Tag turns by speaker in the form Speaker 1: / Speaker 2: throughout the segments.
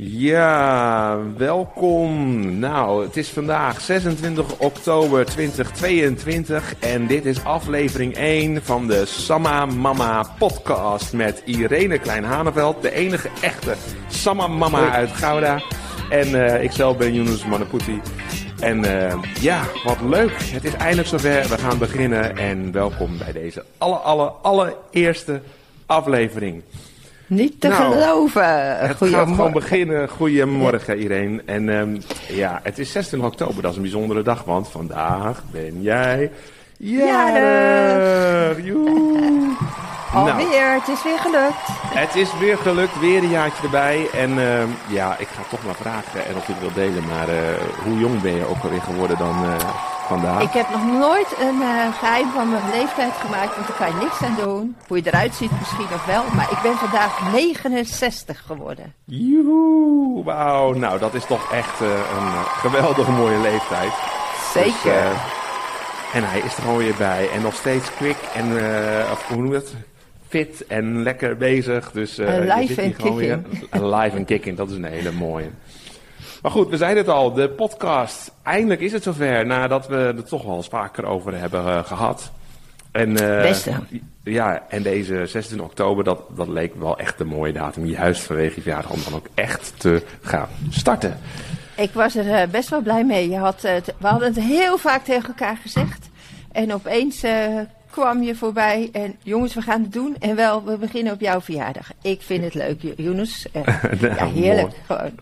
Speaker 1: Ja, welkom. Nou, het is vandaag 26 oktober 2022 en dit is aflevering 1 van de Samma Mama podcast met Irene Klein-Haneveld, de enige echte Samma Mama uit Gouda. En uh, ikzelf ben Yunus Manaputi. En uh, ja, wat leuk. Het is eindelijk zover. We gaan beginnen en welkom bij deze alle, alle, allereerste aflevering.
Speaker 2: Niet te nou, geloven.
Speaker 1: Het gaat gewoon beginnen. Goedemorgen iedereen. En um, ja, het is 16 oktober. Dat is een bijzondere dag, want vandaag ben jij jarig.
Speaker 2: Alweer, nou, het is weer gelukt.
Speaker 1: Het is weer gelukt, weer een jaartje erbij. En uh, ja, ik ga toch maar vragen en of je het wil delen. Maar uh, hoe jong ben je ook alweer geworden dan uh, vandaag?
Speaker 2: Ik heb nog nooit een geheim van mijn leeftijd gemaakt, want daar kan je niks aan doen. Hoe je eruit ziet misschien nog wel, maar ik ben vandaag 69 geworden.
Speaker 1: Joehoe, wauw. Nou, dat is toch echt een geweldige mooie leeftijd.
Speaker 2: Zeker. Dus,
Speaker 1: en hij is er gewoon weer bij. En nog steeds quick en, of hoe noem je dat? fit en lekker bezig. Dus
Speaker 2: live en kicking. Weer.
Speaker 1: Live en kicking, dat is een hele mooie. Maar goed, we zeiden het al, de podcast. Eindelijk is het zover, nadat we er toch wel eens vaker over hebben uh, gehad.
Speaker 2: En, uh, Beste.
Speaker 1: Ja, en deze 16 oktober, dat, dat leek wel echt een mooie datum. Juist vanwege je verjaardag, om dan ook echt te gaan starten.
Speaker 2: Ik was er best wel blij mee. Je had, we hadden het heel vaak tegen elkaar gezegd. En opeens kwam je voorbij en jongens, we gaan het doen. En wel, we beginnen op jouw verjaardag. Ik vind het leuk, Jonas. Nou, ja, heerlijk. Gewoon.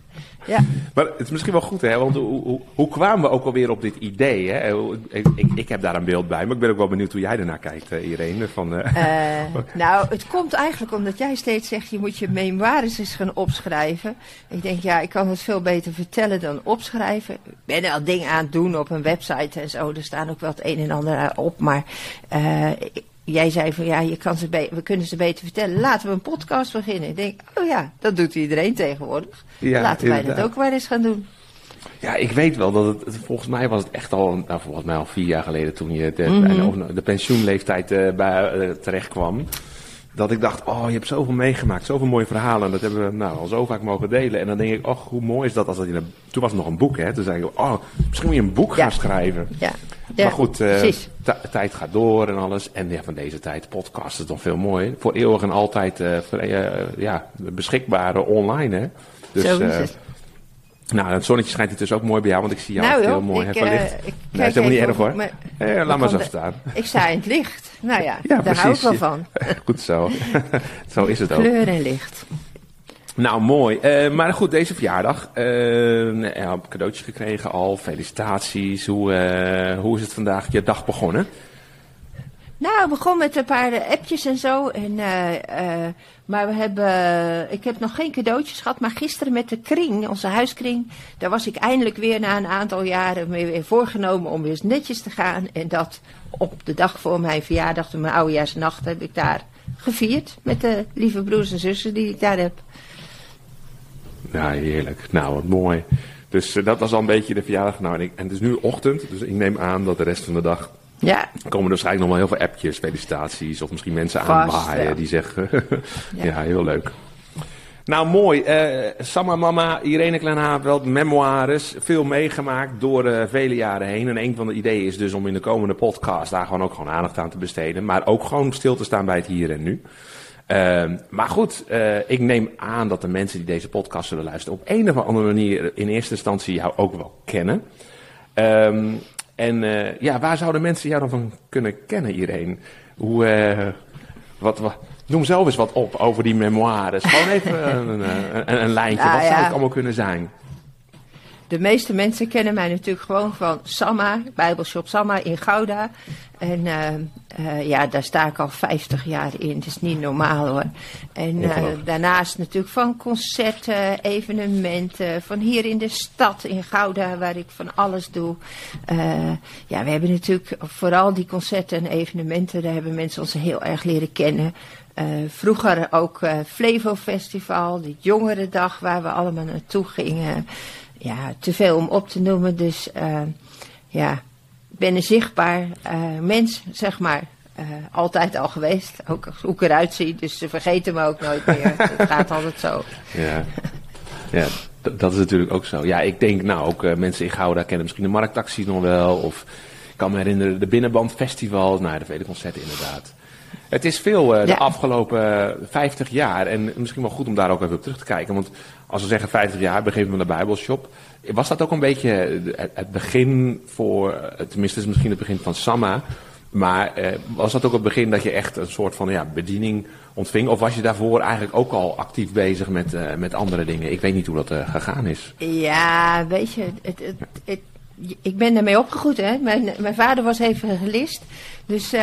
Speaker 2: Ja.
Speaker 1: Maar het is misschien wel goed, hè? Want hoe, hoe, hoe kwamen we ook alweer op dit idee? Hè? Ik, ik, ik, heb daar een beeld bij, maar ik ben ook wel benieuwd hoe jij ernaar kijkt, uh, Irene. Van, uh...
Speaker 2: Uh, nou, het komt eigenlijk omdat jij steeds zegt, je moet je memoires eens gaan opschrijven. Ik denk, ja, ik kan het veel beter vertellen dan opschrijven. Ik ben al dingen aan het doen op een website en zo. Er staan ook wel het een en ander op, maar jij zei van ja, je kan ze we kunnen ze beter vertellen. Laten we een podcast beginnen. Ik denk, oh ja, dat doet iedereen tegenwoordig. Ja, Laten wij dat ook maar eens gaan doen.
Speaker 1: Ja, ik weet wel dat het, volgens mij was het echt al, nou, volgens mij al vier jaar geleden toen je de, mm de pensioenleeftijd uh, bij, uh, terecht kwam. Dat ik dacht, oh, je hebt zoveel meegemaakt, zoveel mooie verhalen. Dat hebben we nou, al zo vaak mogen delen. En dan denk ik, oh, hoe mooi is dat als dat in een... Toen was het nog een boek, hè. Toen zei ik, oh, misschien moet je een boek gaan schrijven.
Speaker 2: Ja.
Speaker 1: Ja, maar goed, uh, tijd gaat door en alles. En ja, van deze tijd, podcast is toch veel mooi. Voor eeuwig en altijd uh, ja, beschikbare online. Hè?
Speaker 2: Dus, Zo is het.
Speaker 1: Nou, het zonnetje schijnt hier dus ook mooi bij jou, want ik zie jou nou, heel mooi ik, verlicht. Uh, ik nee, is helemaal niet erg hoor. Eh, laat maar zo staan.
Speaker 2: Ik sta in het licht. Nou ja, ja daar precies. hou ik wel van.
Speaker 1: Goed zo. zo is het ook.
Speaker 2: Kleur en licht.
Speaker 1: Nou, mooi. Uh, maar goed, deze verjaardag. Uh, ja, cadeautjes gekregen al. Felicitaties. Hoe, uh, hoe is het vandaag je dag begonnen?
Speaker 2: Nou, ik begon met een paar appjes en zo. En, maar we hebben, ik heb nog geen cadeautjes gehad. Maar gisteren met de kring, onze huiskring. Daar was ik eindelijk weer na een aantal jaren mee weer voorgenomen om weer netjes te gaan. En dat op de dag voor mijn verjaardag, mijn oudejaarsnacht, heb ik daar gevierd. Met de lieve broers en zussen die ik daar heb.
Speaker 1: Ja, heerlijk. Nou, wat mooi. Dus uh, dat was al een beetje de verjaardag. Nou, en, ik, en het is nu ochtend, dus ik neem aan dat de rest van de dag...
Speaker 2: Ja.
Speaker 1: komen er waarschijnlijk nog wel heel veel appjes, felicitaties. Of misschien mensen aanwaaien die zeggen... ja. ja. heel leuk. Nou, mooi. Uh, Samma Mama, Irene Kleinhaveld, memoires. Veel meegemaakt door uh, vele jaren heen. En een van de ideeën is dus om in de komende podcast daar gewoon ook gewoon aandacht aan te besteden. Maar ook gewoon stil te staan bij het hier en nu. Uh, maar goed, uh, ik neem aan dat de mensen die deze podcast zullen luisteren op een of andere manier in eerste instantie jou ook wel kennen. Um, en uh, ja, waar zouden mensen jou dan van kunnen kennen, iedereen? Hoe, wat, wat, noem zelf eens wat op over die memoires. Gewoon even een, een, een, lijntje. Nou, wat zou het allemaal kunnen zijn?
Speaker 2: De meeste mensen kennen mij natuurlijk gewoon van Samma, Bijbelshop Samma in Gouda. En uh, uh, ja, daar sta ik al 50 jaar in. Het is niet normaal hoor. En uh, daarnaast natuurlijk van concerten, evenementen, van hier in de stad in Gouda, waar ik van alles doe. ja, we hebben natuurlijk vooral die concerten en evenementen, daar hebben mensen ons heel erg leren kennen. vroeger ook Flevo Festival, die jongerendag waar we allemaal naartoe gingen ja, te veel om op te noemen. Dus uh, ja, ben een zichtbaar uh, mens, zeg maar. Uh, altijd al geweest, ook hoe ik eruit zie. Dus ze vergeten me ook nooit meer. Het gaat altijd zo.
Speaker 1: Ja. ja. dat is natuurlijk ook zo. Ja, ik denk nou ook mensen in Gouda kennen misschien de marktaxis nog wel. Of ik kan me herinneren de Binnenbandfestivals. Nou, de vele concerten inderdaad. Het is veel de afgelopen 50 jaar. En misschien wel goed om daar ook even op terug te kijken. Want als we zeggen 50 jaar, begin van de Bijbelshop. Was dat ook een beetje het begin voor, tenminste is misschien het begin van Samma. Maar eh, was dat ook het begin dat je echt een soort van ja, bediening ontving? Of was je daarvoor eigenlijk ook al actief bezig met, uh, met andere dingen? Ik weet niet hoe dat uh, gegaan is.
Speaker 2: Ja, weet je, het, het, het, ik ben ermee opgegroeid. Hè? Mijn, mijn vader was evangelist. Dus uh,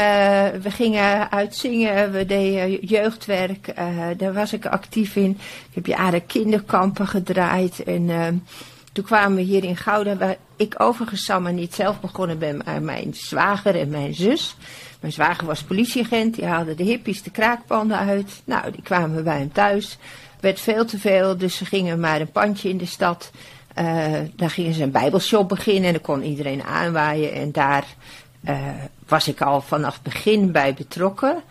Speaker 2: we gingen uitzingen, we deden jeugdwerk. daar was ik actief in. Ik heb jaren kinderkampen gedraaid. En toen kwamen we hier in Gouda, waar ik overigens maar niet zelf begonnen ben, maar mijn zwager en mijn zus. Mijn zwager was politieagent, die haalde de hippies de kraakpanden uit. Nou, die kwamen bij hem thuis. Werd veel te veel, dus ze gingen maar een pandje in de stad. Uh, daar gingen ze een bijbelshop beginnen en dan kon iedereen aanwaaien. En daar uh, was ik al vanaf begin bij betrokken.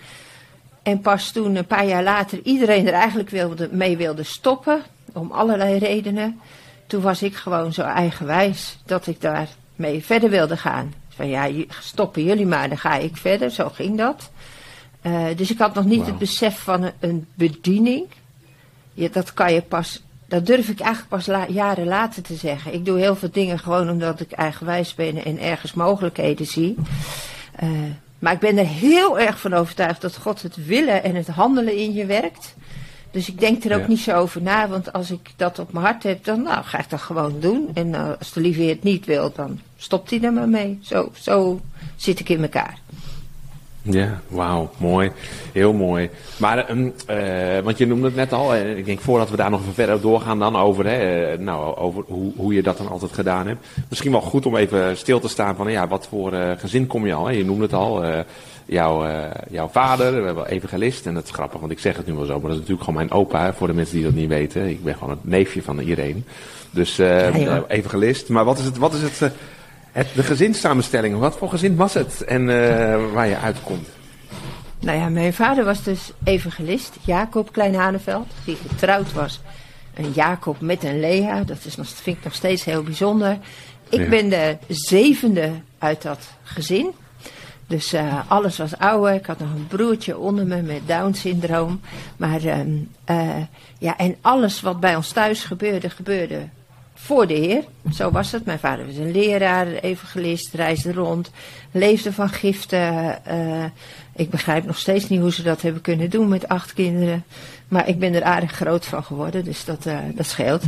Speaker 2: En pas toen, een paar jaar later, iedereen er eigenlijk wilde, mee wilde stoppen, om allerlei redenen toen was ik gewoon zo eigenwijs dat ik daar mee verder wilde gaan. Van ja, stoppen jullie maar, dan ga ik verder. Zo ging dat. Uh, dus ik had nog niet het besef van een, bediening. Ja, dat kan je pas, dat durf ik eigenlijk pas la, jaren later te zeggen. Ik doe heel veel dingen gewoon omdat ik eigenwijs ben en ergens mogelijkheden zie. Uh, maar ik ben er heel erg van overtuigd dat God het willen en het handelen in je werkt. Dus ik denk er ook niet zo over na, want als ik dat op mijn hart heb, dan nou, ga ik dat gewoon doen. En uh, als de lieve het niet wil, dan stopt hij er maar mee. Zo, zo zit ik in elkaar.
Speaker 1: Ja, wauw, mooi. Heel mooi. Maar, um, uh, want je noemde het net al, en ik denk voordat we daar nog even verder doorgaan dan over, hè, eh, nou, over hoe, hoe je dat dan altijd gedaan hebt. Misschien wel goed om even stil te staan van, ja, wat voor uh, gezin kom je al? Hè? Je noemde het al, uh, jouw, jouw vader, we hebben evangelist. En dat is grappig, want ik zeg het nu wel zo, maar dat is natuurlijk gewoon mijn opa, voor de mensen die dat niet weten. Ik ben gewoon het neefje van Irene. Dus ja, evangelist. Maar wat is het, wat is het, het, de gezinssamenstelling? Wat voor gezin was het en waar je uitkomt?
Speaker 2: Nou ja, mijn vader was dus evangelist, Jacob Kleinhaneveld, die getrouwd was. Een Jacob met een Lea, dat is nog, vind ik nog steeds heel bijzonder. Ik ja. ben de zevende uit dat gezin. Dus uh, alles was ouder. Ik had nog een broertje onder me met Down-syndroom. Maar uh, uh, ja, en alles wat bij ons thuis gebeurde, gebeurde voor de Heer. Zo was het. Mijn vader was een leraar, evangelist, reisde rond, leefde van giften. ik begrijp nog steeds niet hoe ze dat hebben kunnen doen met acht kinderen. Maar ik ben er aardig groot van geworden, dus dat, dat scheelt.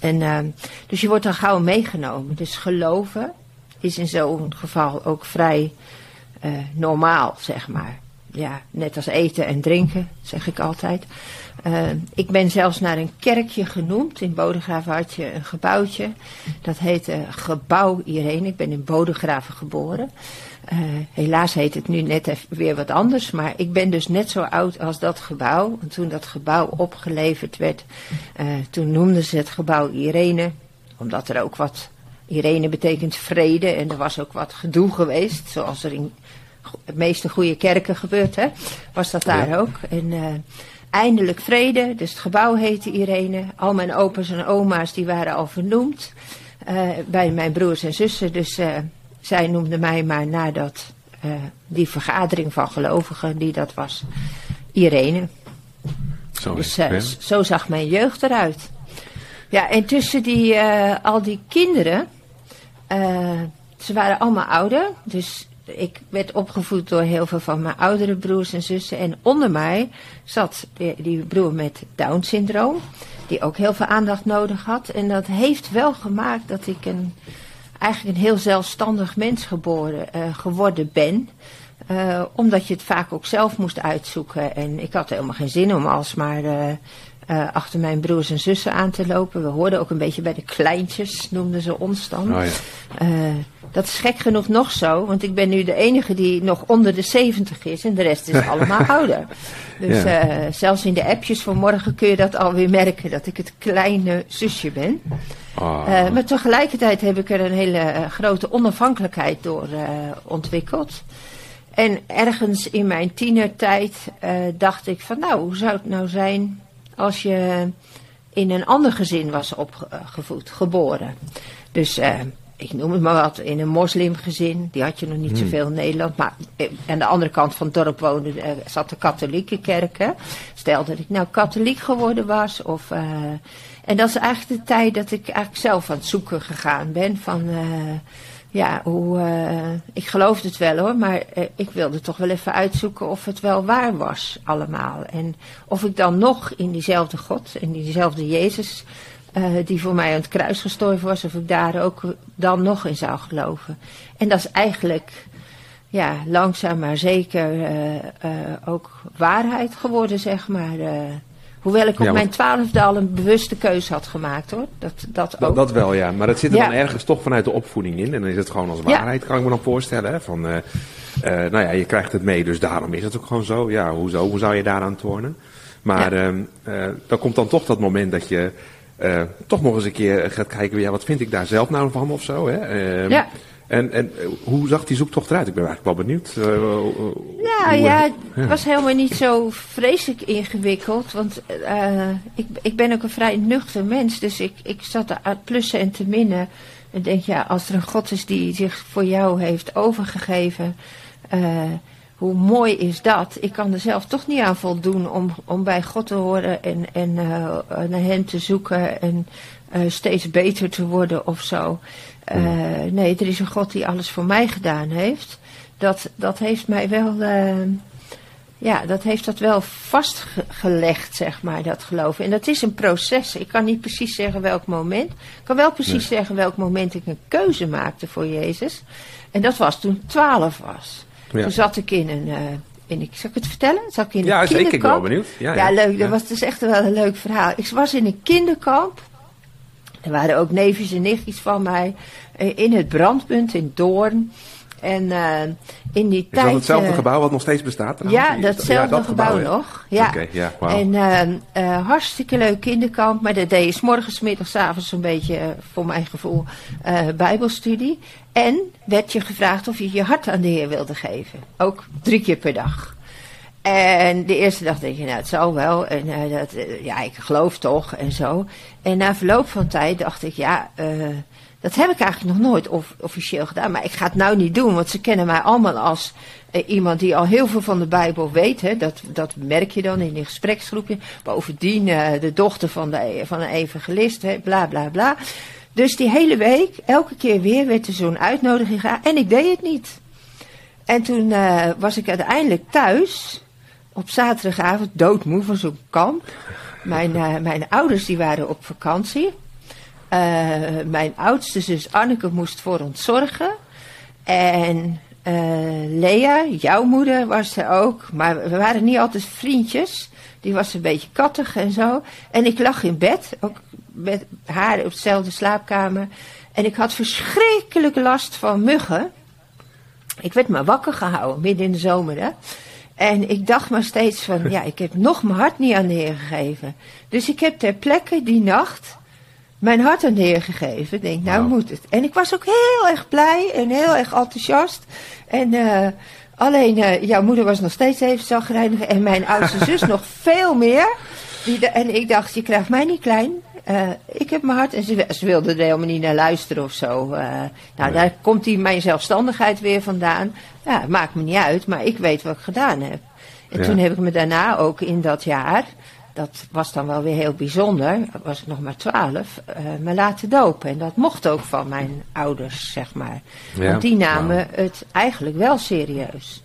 Speaker 2: En, dus je wordt dan gauw meegenomen. Dus geloven is in zo'n geval ook vrij normaal, zeg maar. Ja, net als eten en drinken, zeg ik altijd. Uh, ik ben zelfs naar een kerkje genoemd. In Bodegraven had je een gebouwtje. Dat heette Gebouw Irene. Ik ben in Bodegraven geboren. Uh, helaas heet het nu net weer wat anders. Maar ik ben dus net zo oud als dat gebouw. En toen dat gebouw opgeleverd werd, toen noemden ze het Gebouw Irene. Omdat er ook wat Irene betekent vrede en er was ook wat gedoe geweest, zoals er in de meeste goede kerken gebeurt, hè, was dat daar ja. ook. En eindelijk vrede, dus het gebouw heette Irene. Al mijn opa's en oma's die waren al vernoemd uh, bij mijn broers en zussen, dus uh, zij noemden mij maar nadat die vergadering van gelovigen die dat was, Irene.
Speaker 1: Zo,
Speaker 2: dus zo zag mijn jeugd eruit. Ja, en tussen die, al die kinderen ze waren allemaal ouder, dus ik werd opgevoed door heel veel van mijn oudere broers en zussen. En onder mij zat die, die broer met Down-syndroom, die ook heel veel aandacht nodig had. En dat heeft wel gemaakt dat ik een, eigenlijk een heel zelfstandig mens geboren, uh, geworden ben. Uh, omdat je het vaak ook zelf moest uitzoeken. En ik had helemaal geen zin om alsmaar uh, uh, achter mijn broers en zussen aan te lopen. We hoorden ook een beetje bij de kleintjes, noemden ze ons dan. Oh ja. Dat is gek genoeg nog zo, want ik ben nu de enige die nog onder de 70 is en de rest is allemaal ouder. Dus ja. uh, zelfs in de appjes van morgen kun je dat alweer merken, dat ik het kleine zusje ben. Oh. maar tegelijkertijd heb ik er een hele grote onafhankelijkheid door ontwikkeld. En ergens in mijn tienertijd dacht ik van nou, hoe zou het nou zijn als je in een ander gezin was opgevoed, geboren. Dus ik noem het maar wat, in een moslimgezin. Die had je nog niet hmm. zoveel in Nederland. Maar aan de andere kant van het dorp woonde, zat de katholieke kerk. Stel dat ik nou katholiek geworden was. Of, en dat is eigenlijk de tijd dat ik eigenlijk zelf aan het zoeken gegaan ben. Van, ja, hoe, uh, ik geloofde het wel hoor, maar ik wilde toch wel even uitzoeken of het wel waar was allemaal. En of ik dan nog in diezelfde God, in diezelfde Jezus, uh, die voor mij aan het kruis gestorven was, of ik daar ook dan nog in zou geloven. En dat is eigenlijk, ja, langzaam maar zeker ook waarheid geworden, zeg maar. Hoewel ik op mijn twaalfde al een bewuste keuze had gemaakt hoor. Dat, dat, ook.
Speaker 1: dat, wel ja, maar dat zit er dan ergens toch vanuit de opvoeding in. En dan is het gewoon als waarheid, kan ik me dan voorstellen. Hè? Van, nou ja, je krijgt het mee, dus daarom is het ook gewoon zo. Ja, hoezo? Hoe zou je daaraan tornen? Maar uh, dan komt dan toch dat moment dat je toch nog eens een keer gaat kijken, ja, wat vind ik daar zelf nou van of zo. Hè? Ehm, ja. En, en eh, hoe zag die zoektocht eruit? Ik ben eigenlijk wel benieuwd. Uh,
Speaker 2: nou ja, het was helemaal niet zo vreselijk ingewikkeld. Want ik, ik ben ook een vrij nuchter mens. Dus ik, ik zat er aan plussen en te minnen. En denk, ja, als er een God is die zich voor jou heeft overgegeven. Hoe mooi is dat? Ik kan er zelf toch niet aan voldoen om, om bij God te horen en, en naar hen te zoeken en steeds beter te worden of zo. Uh, nee, er is een God die alles voor mij gedaan heeft. Dat, dat heeft mij wel, ja, dat heeft dat wel vastgelegd, zeg maar, dat geloven. En dat is een proces. Ik kan niet precies zeggen welk moment. Ik kan wel precies zeggen welk moment ik een keuze maakte voor Jezus. En dat was toen ik twaalf was. Toen zat ik in een... Uh, in, ik, zal ik het vertellen? Zat ik in
Speaker 1: ja, zeker. Ik ben wel benieuwd.
Speaker 2: Ja, ja, leuk. Dat was dus echt wel een leuk verhaal. Ik was in een kinderkamp. Er waren ook neefjes en nichtjes van mij eh, in het brandpunt in Doorn. En uh, in die
Speaker 1: is
Speaker 2: tijd.
Speaker 1: Dat hetzelfde uh, gebouw wat nog steeds bestaat?
Speaker 2: Ja, datzelfde ja, dat gebouw, gebouw nog. Ja. Okay, ja wow. En uh, hartstikke leuk kinderkamp. Maar dat deed je s morgens, middags, avonds een beetje, voor mijn gevoel, bijbelstudie. En werd je gevraagd of je je hart aan de Heer wilde geven. Ook drie keer per dag. En de eerste dag denk je, nou, het zal wel. En dat, ja, ik geloof toch en zo. En na verloop van tijd dacht ik, ja, dat heb ik eigenlijk nog nooit of, officieel gedaan. Maar ik ga het nou niet doen, want ze kennen mij allemaal als iemand die al heel veel van de Bijbel weet. Hè. Dat, dat merk je dan in die gespreksgroepje. Bovendien de dochter van, de, van een evangelist, hè, bla bla bla. Dus die hele week, elke keer weer, werd er zo'n uitnodiging gedaan. En ik deed het niet. En toen was ik uiteindelijk thuis op zaterdagavond doodmoe van zo'n kamp. Mijn, uh, mijn ouders die waren op vakantie. Uh, mijn oudste zus Anneke moest voor ons zorgen. En uh, Lea, jouw moeder, was er ook. Maar we waren niet altijd vriendjes. Die was een beetje kattig en zo. En ik lag in bed, ook met haar op dezelfde slaapkamer. En ik had verschrikkelijk last van muggen. Ik werd maar wakker gehouden, midden in de zomer. Hè? En ik dacht maar steeds van, ja, ik heb nog mijn hart niet aan de Heer gegeven. Dus ik heb ter plekke die nacht mijn hart aan de Heer gegeven. Ik denk, nou moet het. En ik was ook heel erg blij en heel erg enthousiast. En uh, alleen, uh, jouw moeder was nog steeds even zagrijnig en mijn oudste zus nog veel meer. Die de, en ik dacht, je krijgt mij niet klein. Uh, ik heb mijn hart. En ze, ze wilde er helemaal niet naar luisteren of zo. Uh, nou, daar komt die mijn zelfstandigheid weer vandaan. Ja, maakt me niet uit, maar ik weet wat ik gedaan heb. En ja. toen heb ik me daarna ook in dat jaar, dat was dan wel weer heel bijzonder, was ik nog maar twaalf, uh, me laten dopen. En dat mocht ook van mijn ouders, zeg maar. Ja. Want die namen het eigenlijk wel serieus.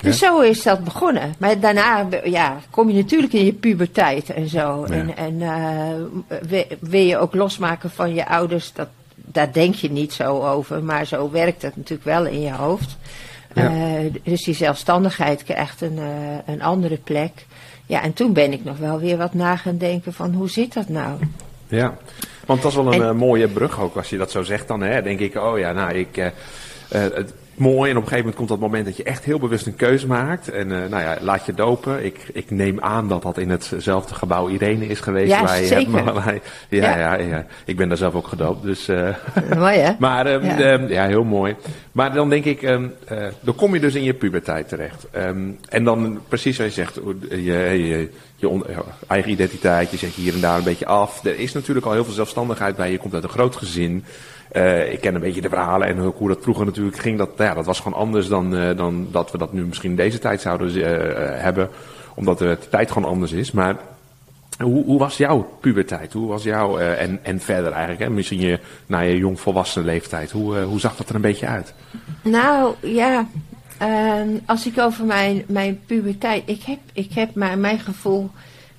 Speaker 2: Dus ja. zo is dat begonnen. Maar daarna ja, kom je natuurlijk in je puberteit en zo. Ja. En, en uh, wil je ook losmaken van je ouders, dat, daar denk je niet zo over. Maar zo werkt het natuurlijk wel in je hoofd. Ja. Uh, dus die zelfstandigheid krijgt een, uh, een andere plek. Ja, en toen ben ik nog wel weer wat na gaan denken van hoe zit dat nou?
Speaker 1: Ja, want dat is wel een en, mooie brug ook als je dat zo zegt dan. Hè, denk ik, oh ja, nou ik mooi. En op een gegeven moment komt dat moment dat je echt heel bewust een keuze maakt. En uh, nou ja, laat je dopen. Ik, ik neem aan dat dat in hetzelfde gebouw Irene is geweest.
Speaker 2: Ja, waar zeker.
Speaker 1: Maar, ja, ja. Ja, ja, Ik ben daar zelf ook gedoopt. Dus, uh,
Speaker 2: mooi hè?
Speaker 1: maar um, ja. Um, ja. heel mooi. Maar dan denk ik, um, dan kom je dus in je puberteit terecht. Ehm, en dan precies zoals je zegt, je, je, je, eigen identiteit, je zet je hier en daar een beetje af. Er is natuurlijk al heel veel zelfstandigheid bij. Je komt uit een groot gezin. Uh, ik ken een beetje de verhalen en hoe dat vroeger natuurlijk ging. Dat, ja, dat was gewoon anders dan, uh, dan dat we dat nu misschien in deze tijd zouden uh, hebben. Omdat de tijd gewoon anders is. Maar hoe, hoe was jouw puberteit? Hoe was jouw, en, en verder eigenlijk, hè? misschien je, na je jongvolwassen leeftijd. Hoe, hoe zag dat er een beetje uit?
Speaker 2: Nou, ja, ehm, als ik over mijn, mijn puberteit. Ik heb, ik heb maar mijn gevoel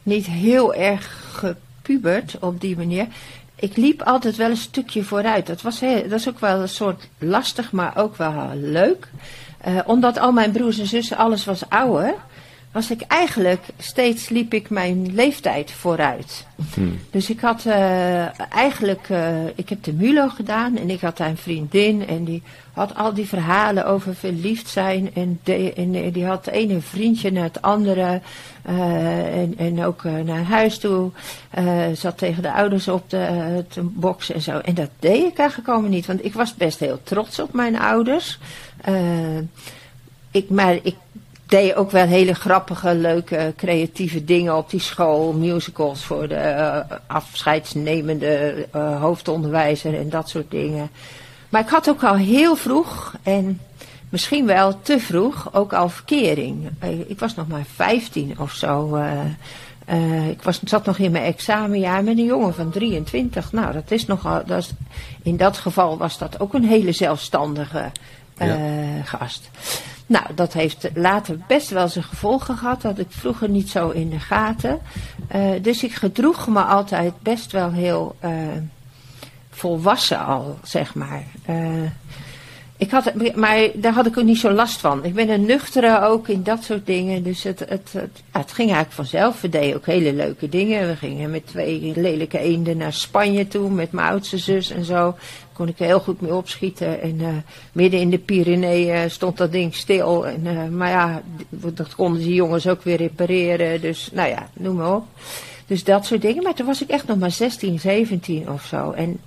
Speaker 2: niet heel erg gepubert op die manier ik liep altijd wel een stukje vooruit. Dat, was heel, dat is ook wel een soort lastig, maar ook wel leuk. Uh, omdat al mijn broers en zussen, alles was ouder, was ik eigenlijk steeds liep ik mijn leeftijd vooruit. Hmm. Dus ik had uh, eigenlijk, uh, ik heb de MULO gedaan en ik had daar een vriendin en die had al die verhalen over verliefd zijn en, de, en die had het ene vriendje naar het andere uh, en, en ook naar huis toe. zat tegen de ouders op de, te boksen en zo. En dat deed ik eigenlijk allemaal niet, want ik was best heel trots op mijn ouders. ik, maar ik deed ook wel hele grappige, leuke, creatieve dingen op die school. Musicals voor de uh, afscheidsnemende uh, hoofdonderwijzer en dat soort dingen. Maar ik had ook al heel vroeg, en misschien wel te vroeg, ook al verkering. Uh, ik was nog maar 15 of zo. ik was, zat nog in mijn examenjaar met een jongen van 23. Nou, dat is nogal. Dat is, in dat geval was dat ook een hele zelfstandige ja. gast. Nou, dat heeft later best wel zijn gevolgen gehad. Dat had ik vroeger niet zo in de gaten. Uh, dus ik gedroeg me altijd best wel heel uh, volwassen al, zeg maar. Uh, ik had, maar daar had ik ook niet zo last van. Ik ben een nuchtere ook in dat soort dingen. Dus het, het, het, het ging eigenlijk vanzelf. We deden ook hele leuke dingen. We gingen met twee lelijke eenden naar Spanje toe. Met mijn oudste zus en zo. Kon ik er heel goed mee opschieten. En uh, midden in de Pyreneeën stond dat ding stil. En, uh, maar ja, dat konden die jongens ook weer repareren. Dus nou ja, noem maar op. Dus dat soort dingen. Maar toen was ik echt nog maar 16, 17 of zo. En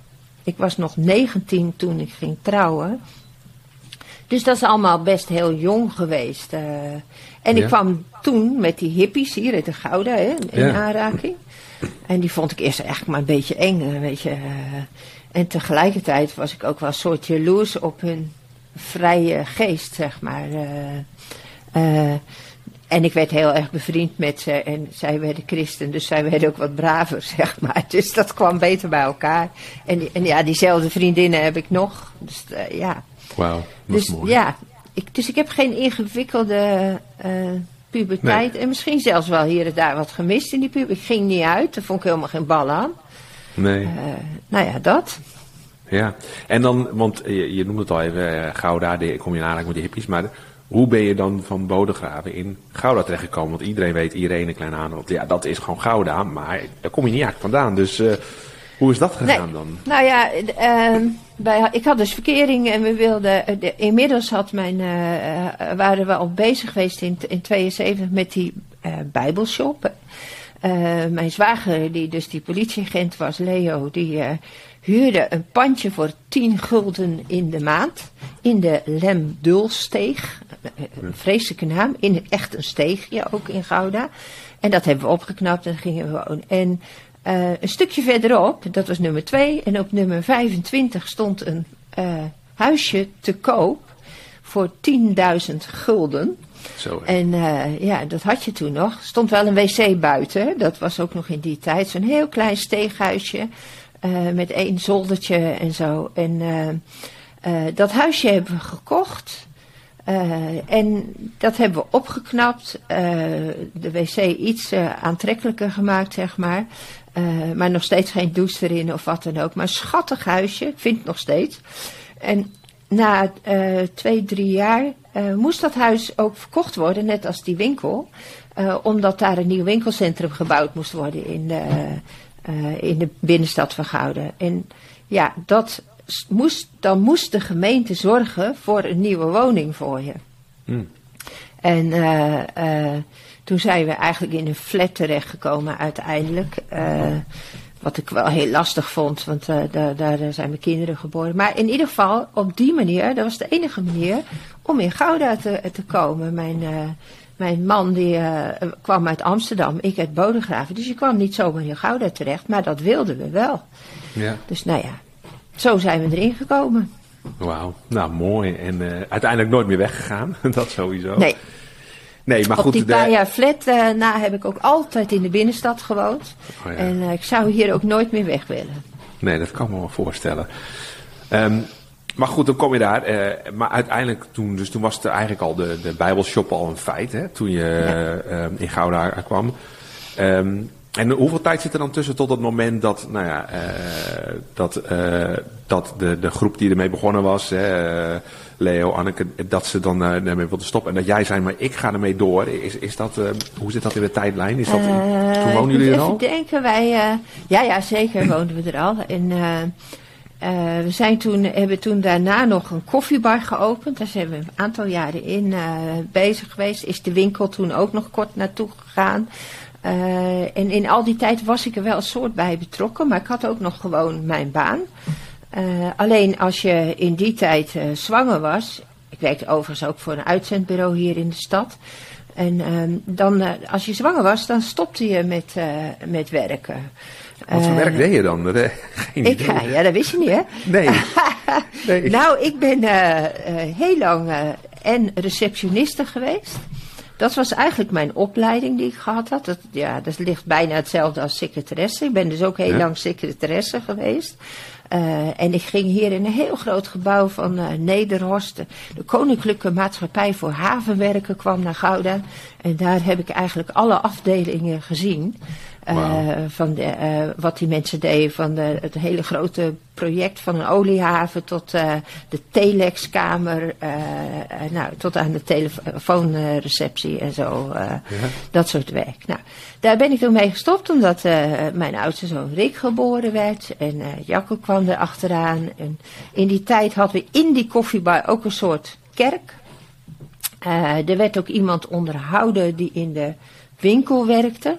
Speaker 2: ik was nog 19 toen ik ging trouwen. Dus dat is allemaal best heel jong geweest. Uh, en ik kwam toen met die hippies hier uit de Gouda hè, in aanraking. En die vond ik eerst echt maar een beetje eng, weet je. Uh, en tegelijkertijd was ik ook wel een soort jaloers op hun vrije geest, zeg maar. Uh, en ik werd heel erg bevriend met ze en zij werden christen, dus zij werden ook wat braver, zeg maar. Dus dat kwam beter bij elkaar. En, en ja, diezelfde vriendinnen heb ik nog. Dus ja,
Speaker 1: Wauw,
Speaker 2: dus,
Speaker 1: mooi.
Speaker 2: Ja, ik, dus ik heb geen ingewikkelde uh, puberteit. Nee. En misschien zelfs wel hier en daar wat gemist in die puberteit. Ik ging niet uit, daar vond ik helemaal geen bal aan.
Speaker 1: Nee.
Speaker 2: Uh, nou ja, dat.
Speaker 1: Ja, en dan, want je, je noemde het al even, uh, Gouda, de, kom je in aanraking met die hippies, maar hoe ben je dan van Bodegraven in Gouda terechtgekomen? Want iedereen weet, iedereen een klein aanhoud, ja, dat is gewoon Gouda, maar daar kom je niet eigenlijk vandaan. Dus hoe is dat gegaan
Speaker 2: nee.
Speaker 1: dan?
Speaker 2: Nou ja, uh, bij, ik had dus verkering en we wilden. De, inmiddels had mijn, uh, waren we al bezig geweest in, in 72 met die Bijbelshop. mijn zwager, die dus die politieagent was, Leo, die huurde een pandje voor 10 gulden in de maand. In de Lemdulsteeg. Een vreselijke naam. In echt een steegje ook in Gouda. En dat hebben we opgeknapt en gingen we wonen. En uh, een stukje verderop, dat was nummer 2, en op nummer 25 stond een uh, huisje te koop voor 10.000 gulden.
Speaker 1: Zo,
Speaker 2: en uh, ja, dat had je toen nog. Stond wel een wc buiten, dat was ook nog in die tijd. Zo'n heel klein steeghuisje met één zoldertje en zo. En dat huisje hebben we gekocht. Uh, en dat hebben we opgeknapt, uh, de wc iets uh, aantrekkelijker gemaakt, zeg maar. Maar nog steeds geen douche erin of wat dan ook. Maar een schattig huisje, ik vind het nog steeds. En na twee, drie jaar moest dat huis ook verkocht worden, net als die winkel. omdat daar een nieuw winkelcentrum gebouwd moest worden in de, in de binnenstad van Gouden. En ja, dat moest, dan moest de gemeente zorgen voor een nieuwe woning voor je.
Speaker 1: Mm.
Speaker 2: En toen zijn we eigenlijk in een flat terechtgekomen uiteindelijk. Uh, Wat ik wel heel lastig vond, want uh, daar, daar zijn mijn kinderen geboren. Maar in ieder geval, op die manier, dat was de enige manier om in Gouda te, te komen. Mijn, uh, mijn man die kwam uit Amsterdam, ik uit Bodegraven. Dus je kwam niet zomaar in Gouda terecht, maar dat wilden we wel. Ja. Dus nou ja, zo zijn we erin gekomen.
Speaker 1: Wauw, nou mooi. En uiteindelijk nooit meer weggegaan, dat sowieso.
Speaker 2: Nee. Nee, maar Op goed, die paar jaar flat uh, na heb ik ook altijd in de binnenstad gewoond. Oh ja. En uh, ik zou hier ook nooit meer weg willen.
Speaker 1: Nee, dat kan me wel voorstellen. Um, maar goed, dan kom je daar. Uh, maar uiteindelijk toen, dus toen was het eigenlijk al de, de Bijbelshop al een feit, hè, toen je ja. in Gouda kwam. Um, en hoeveel tijd zit er dan tussen tot het moment dat, nou ja, uh, dat, dat de, de groep die ermee begonnen was, Leo, Anneke, dat ze dan uh, ermee wilden stoppen en dat jij zei, maar ik ga ermee door. Is, is dat, hoe zit dat in de tijdlijn? Is dat, toen wonen jullie er al?
Speaker 2: denken wij, ja, ja, zeker woonden we er al. En we zijn toen, hebben toen daarna nog een koffiebar geopend. Daar zijn we een aantal jaren in bezig geweest. Is de winkel toen ook nog kort naartoe gegaan. Uh, en in al die tijd was ik er wel een soort bij betrokken, maar ik had ook nog gewoon mijn baan. Uh, alleen als je in die tijd uh, zwanger was, ik werkte overigens ook voor een uitzendbureau hier in de stad. En uh, dan, als je zwanger was, dan stopte je met, met werken.
Speaker 1: Wat voor werk deed je dan?
Speaker 2: Geen ik ga, ja, dat wist je niet, hè?
Speaker 1: Nee.
Speaker 2: nee. nou, ik ben heel lang en receptioniste geweest. Dat was eigenlijk mijn opleiding die ik gehad had. Dat, ja, dat ligt bijna hetzelfde als secretaresse. Ik ben dus ook heel lang secretaresse geweest. Uh, en ik ging hier in een heel groot gebouw van uh, Nederhorst. De Koninklijke Maatschappij voor Havenwerken kwam naar Gouda. En daar heb ik eigenlijk alle afdelingen gezien. Uh, van de, uh, wat die mensen deden. Van de, het hele grote project van een oliehaven tot uh, de telexkamer. nou, tot aan de telefoonreceptie en zo. Ja. Dat soort werk. Nou, daar ben ik toen mee gestopt omdat mijn oudste zoon Rick geboren werd. En Jacco kwam er achteraan. En in die tijd hadden we in die koffiebar ook een soort kerk. er werd ook iemand onderhouden die in de winkel werkte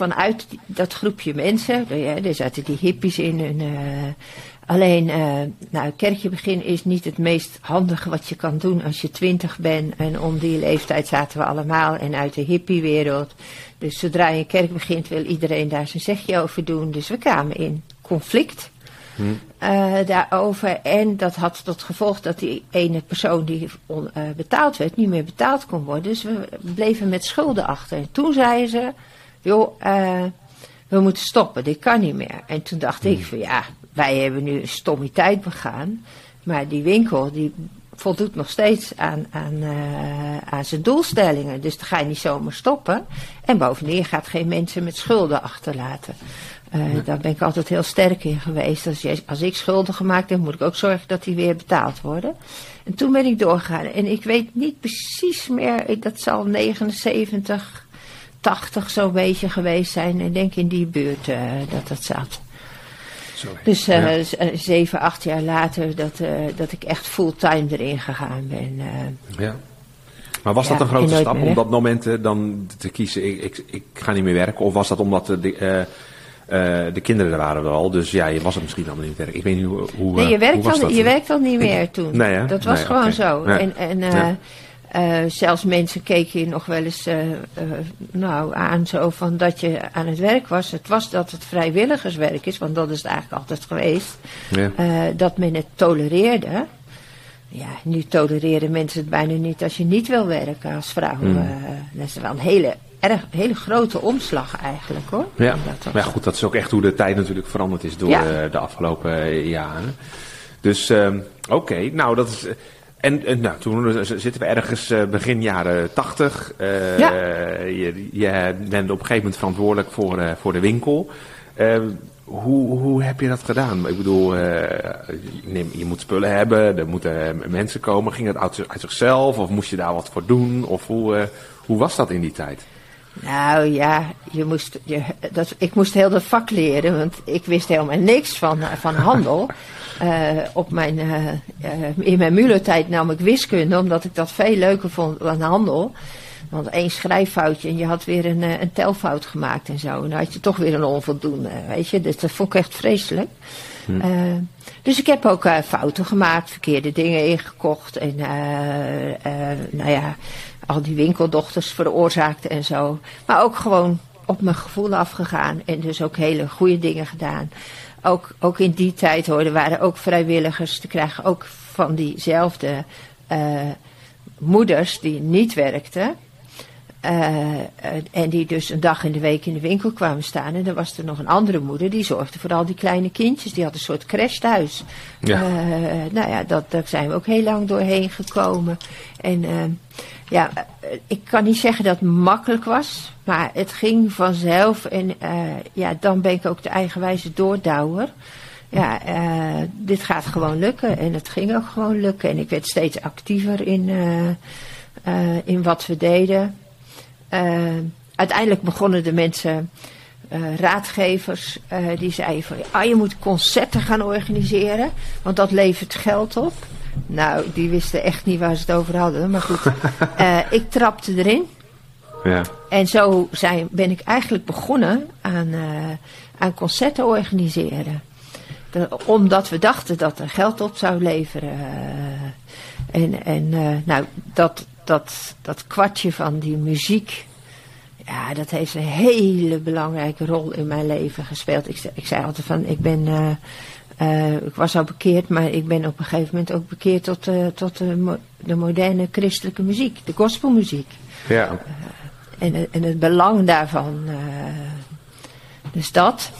Speaker 2: vanuit dat groepje mensen, ja, er zaten die hippies in. En, uh, alleen, uh, nou, kerkje begin is niet het meest handige wat je kan doen als je twintig bent. En om die leeftijd zaten we allemaal en uit de hippiewereld. Dus zodra je een kerk begint, wil iedereen daar zijn zegje over doen. Dus we kwamen in conflict. Hm. Uh, daarover. En dat had tot gevolg dat die ene persoon die on, uh, betaald werd, niet meer betaald kon worden. Dus we bleven met schulden achter. En toen zeiden ze, joh, uh, we moeten stoppen, dit kan niet meer. En toen dacht ik hmm. van ja, wij hebben nu een stommiteit begaan, maar die winkel die voldoet nog steeds aan, aan, uh, aan zijn doelstellingen. Dus dan ga je niet zomaar stoppen. En bovendien gaat geen mensen met schulden achterlaten. Uh, ja. Daar ben ik altijd heel sterk in geweest. Als, je, als ik schulden gemaakt heb, moet ik ook zorgen dat die weer betaald worden. En toen ben ik doorgegaan. En ik weet niet precies meer, dat zal 79, 80 zo'n beetje geweest zijn. Ik denk in die buurt uh, dat dat zat. Sorry. Dus uh, ja. zeven, acht jaar later dat, dat ik echt fulltime erin gegaan ben.
Speaker 1: ja. Maar was dat een grote stap om dat moment dan te kiezen, ik, ik, ik, ga niet meer werken? Of was dat omdat de, de kinderen er waren wel al, dus ja, je was het misschien allemaal niet werken. Ik weet niet hoe, hoe
Speaker 2: Nee, je werkt, al, je werkt al niet meer toen. Nee? Dat was nee, gewoon okay. zo. En, en uh, zelfs mensen keken je nog wel eens uh, uh, nou, aan zo van dat je aan het werk was. Het was dat het vrijwilligerswerk is, want dat is het eigenlijk altijd geweest. Ja. dat men het tolereerde. Ja, nu tolereren mensen het bijna niet als je niet wil werken als vrouw. Mm. dat is wel een hele, erg, hele grote omslag eigenlijk hoor.
Speaker 1: Ja, maar goed, dat is ook echt hoe de tijd natuurlijk veranderd is door ja. de afgelopen jaren. Dus ehm, oké, okay, nou dat is en, en nou, toen zitten we ergens uh, begin jaren tachtig. Uh, ja. je, je, bent op een gegeven moment verantwoordelijk voor, uh, voor de winkel. hoe, hoe heb je dat gedaan? Ik bedoel, je moet spullen hebben, er moeten mensen komen. Ging het uit, uit, zichzelf of moest je daar wat voor doen? Of hoe, hoe was dat in die tijd?
Speaker 2: Nou ja, je moest, je, dat, ik moest heel dat vak leren, want ik wist helemaal niks van, van handel. Uh, op mijn, uh, uh, in mijn Mulo-tijd nam ik wiskunde, omdat ik dat veel leuker vond dan handel. Want één schrijffoutje en je had weer een, een telfout gemaakt en zo. En dan had je toch weer een onvoldoende, weet je. Dus dat vond ik echt vreselijk. Hm. dus ik heb ook fouten gemaakt, verkeerde dingen ingekocht. En nou ja, al die winkeldochters veroorzaakt en zo. Maar ook gewoon op mijn gevoel afgegaan. En dus ook hele goede dingen gedaan. Ook, ook in die tijd hoor, waren ook vrijwilligers te krijgen. Ook van diezelfde uh, moeders die niet werkten. Uh, en die dus een dag in de week in de winkel kwamen staan. En dan was er nog een andere moeder die zorgde voor al die kleine kindjes. Die had een soort crash thuis. Ja. Uh, nou ja, dat, daar zijn we ook heel lang doorheen gekomen. En ja, ik kan niet zeggen dat het makkelijk was. Maar het ging vanzelf. En ja, dan ben ik ook de eigenwijze doordouwer. Ja, dit gaat gewoon lukken. En het ging ook gewoon lukken. En ik werd steeds actiever in, in wat we deden. Uh, uiteindelijk begonnen de mensen, uh, raadgevers, uh, die zeiden van, ah, je moet concerten gaan organiseren, want dat levert geld op. Nou, die wisten echt niet waar ze het over hadden, maar goed. ik trapte erin. Ja. En zo zijn, ben ik eigenlijk begonnen aan, aan concerten organiseren. omdat we dachten dat er geld op zou leveren. en en nou, dat, dat, dat kwartje van die muziek, ja, dat heeft een hele belangrijke rol in mijn leven gespeeld. Ik, ik zei altijd van, ik ben, uh, uh, ik was al bekeerd, maar ik ben op een gegeven moment ook bekeerd tot, uh, tot de, de, moderne christelijke muziek, de gospelmuziek. Ja. en, en het belang daarvan. dus dat.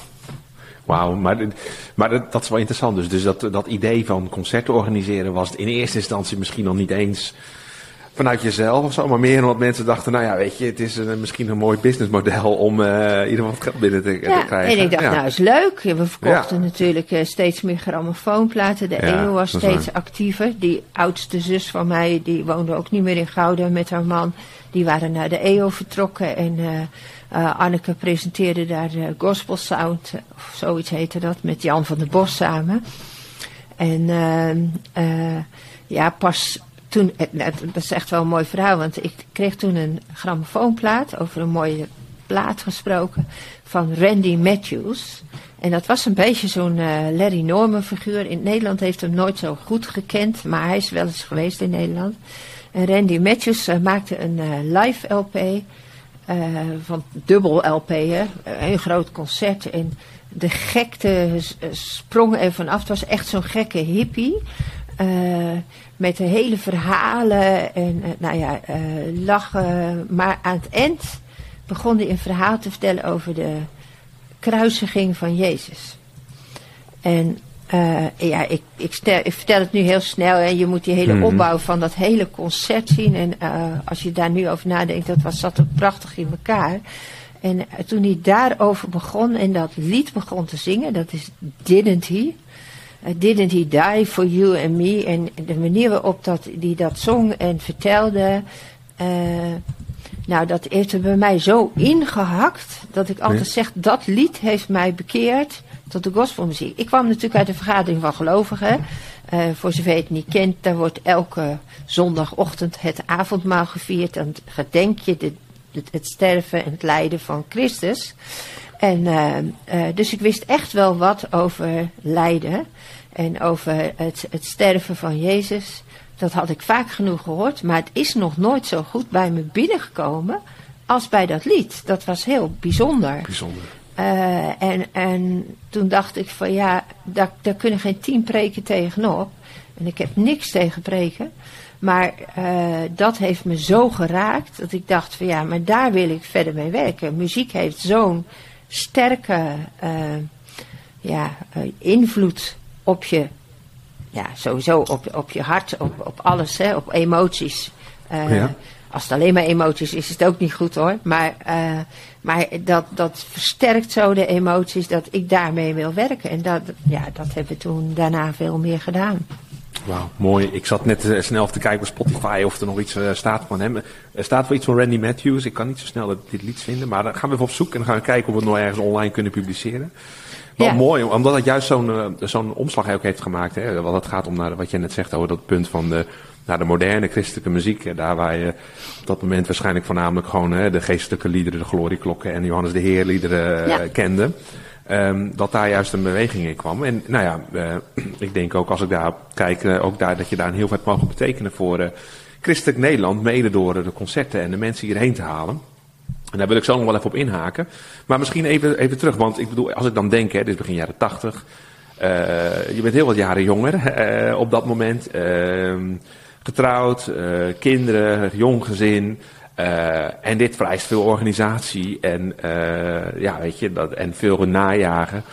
Speaker 1: Wauw, maar, maar dat, is wel interessant. Dus, dus dat, dat idee van concerten organiseren was in eerste instantie misschien nog niet eens vanuit jezelf of zo, maar meer omdat mensen dachten, nou ja, weet je, het is een, misschien een mooi businessmodel om uh, ieder wat geld binnen te,
Speaker 2: ja,
Speaker 1: te, krijgen.
Speaker 2: En ik dacht, nou is leuk. We verkochten natuurlijk uh, steeds meer grammofoonplaten. De EO was steeds actiever. Die oudste zus van mij, die woonde ook niet meer in Gouda met haar man. Die waren naar de EO vertrokken en uh, Anneke presenteerde daar Gospel Sound, of zoiets heette dat, met Jan van der Bos samen. En ja, pas toen, eh, nou, dat is echt wel een mooi verhaal, want ik kreeg toen een grammofoonplaat, over een mooie plaat gesproken, van Randy Matthews. En dat was een beetje zo'n uh, Larry Norman figuur. In Nederland heeft hem nooit zo goed gekend, maar hij is wel eens geweest in Nederland. En Randy Matthews uh, maakte een live LP, van dubbel LP, hè, een groot concert. En de gekte sprong er vanaf. Het was echt zo'n gekke hippie. Met de hele verhalen en uh, nou ja, uh, lachen. Maar aan het eind begon hij een verhaal te vertellen over de kruisiging van Jezus. En uh, ja, ik, ik, stel, ik, vertel het nu heel snel en je moet die hele mm opbouw van dat hele concert zien. En als je daar nu over nadenkt, dat was, zat ook prachtig in elkaar. En toen hij daarover begon en dat lied begon te zingen, dat is Didn't He. Uh, didn't he die for you and me? En de manier waarop dat, die dat zong en vertelde. Uh, nou, dat heeft er bij mij zo ingehakt. Dat ik altijd zeg, dat lied heeft mij bekeerd tot de gospelmuziek. Ik kwam natuurlijk uit de vergadering van gelovigen. Uh, voor zover je het niet kent, daar wordt elke zondagochtend het avondmaal gevierd. En gedenk je de, het, het sterven en het lijden van Christus. En uh, uh, dus ik wist echt wel wat over lijden en over het, het sterven van Jezus. Dat had ik vaak genoeg gehoord, maar het is nog nooit zo goed bij me binnengekomen als bij dat lied. Dat was heel bijzonder.
Speaker 1: Bijzonder.
Speaker 2: Uh, en, en toen dacht ik van ja, daar, daar kunnen geen tien preken tegenop. En ik heb niks tegen preken. Maar uh, dat heeft me zo geraakt dat ik dacht van ja, maar daar wil ik verder mee werken. Muziek heeft zo'n sterke uh, ja, invloed op je, ja, sowieso op, op je hart, op, op alles, hè, op emoties. Uh, Als het alleen maar emoties is, is het ook niet goed hoor. Maar, uh, maar dat, dat versterkt zo de emoties dat ik daarmee wil werken. En dat, ja, dat hebben we toen daarna veel meer gedaan.
Speaker 1: Wauw, mooi. Ik zat net uh, snel te kijken op Spotify of er nog iets uh, staat van hem. Er staat wel iets van Randy Matthews. Ik kan niet zo snel dit lied vinden, maar dan gaan we even op zoek en dan gaan we kijken of we het nog ergens online kunnen publiceren. Wel mooi, omdat het juist zo'n uh, zo'n omslag ook heeft gemaakt. Hè? Want het gaat om naar wat je net zegt over dat punt van de, naar de moderne christelijke muziek. Daar waar je op dat moment waarschijnlijk voornamelijk gewoon hè, de geestelijke liederen, de glorieklokken en Johannes de Heer liederen ja. kende. Ehm, dat daar juist een beweging in kwam. En nou ja, ik denk ook als ik daar kijk, ook daar, dat je daar heel veel mogen betekenen voor christelijk Nederland. Mede door de concerten en de mensen hierheen te halen. En daar wil ik zo nog wel even op inhaken. Maar misschien even, even terug, want ik bedoel, als ik dan denk, hè, dit is begin jaren tachtig. Je bent heel wat jaren jonger op dat moment. Uh, getrouwd, eh, kinderen, jong gezin. En dit vereist veel organisatie en, ja, weet je, dat, en veel najagen.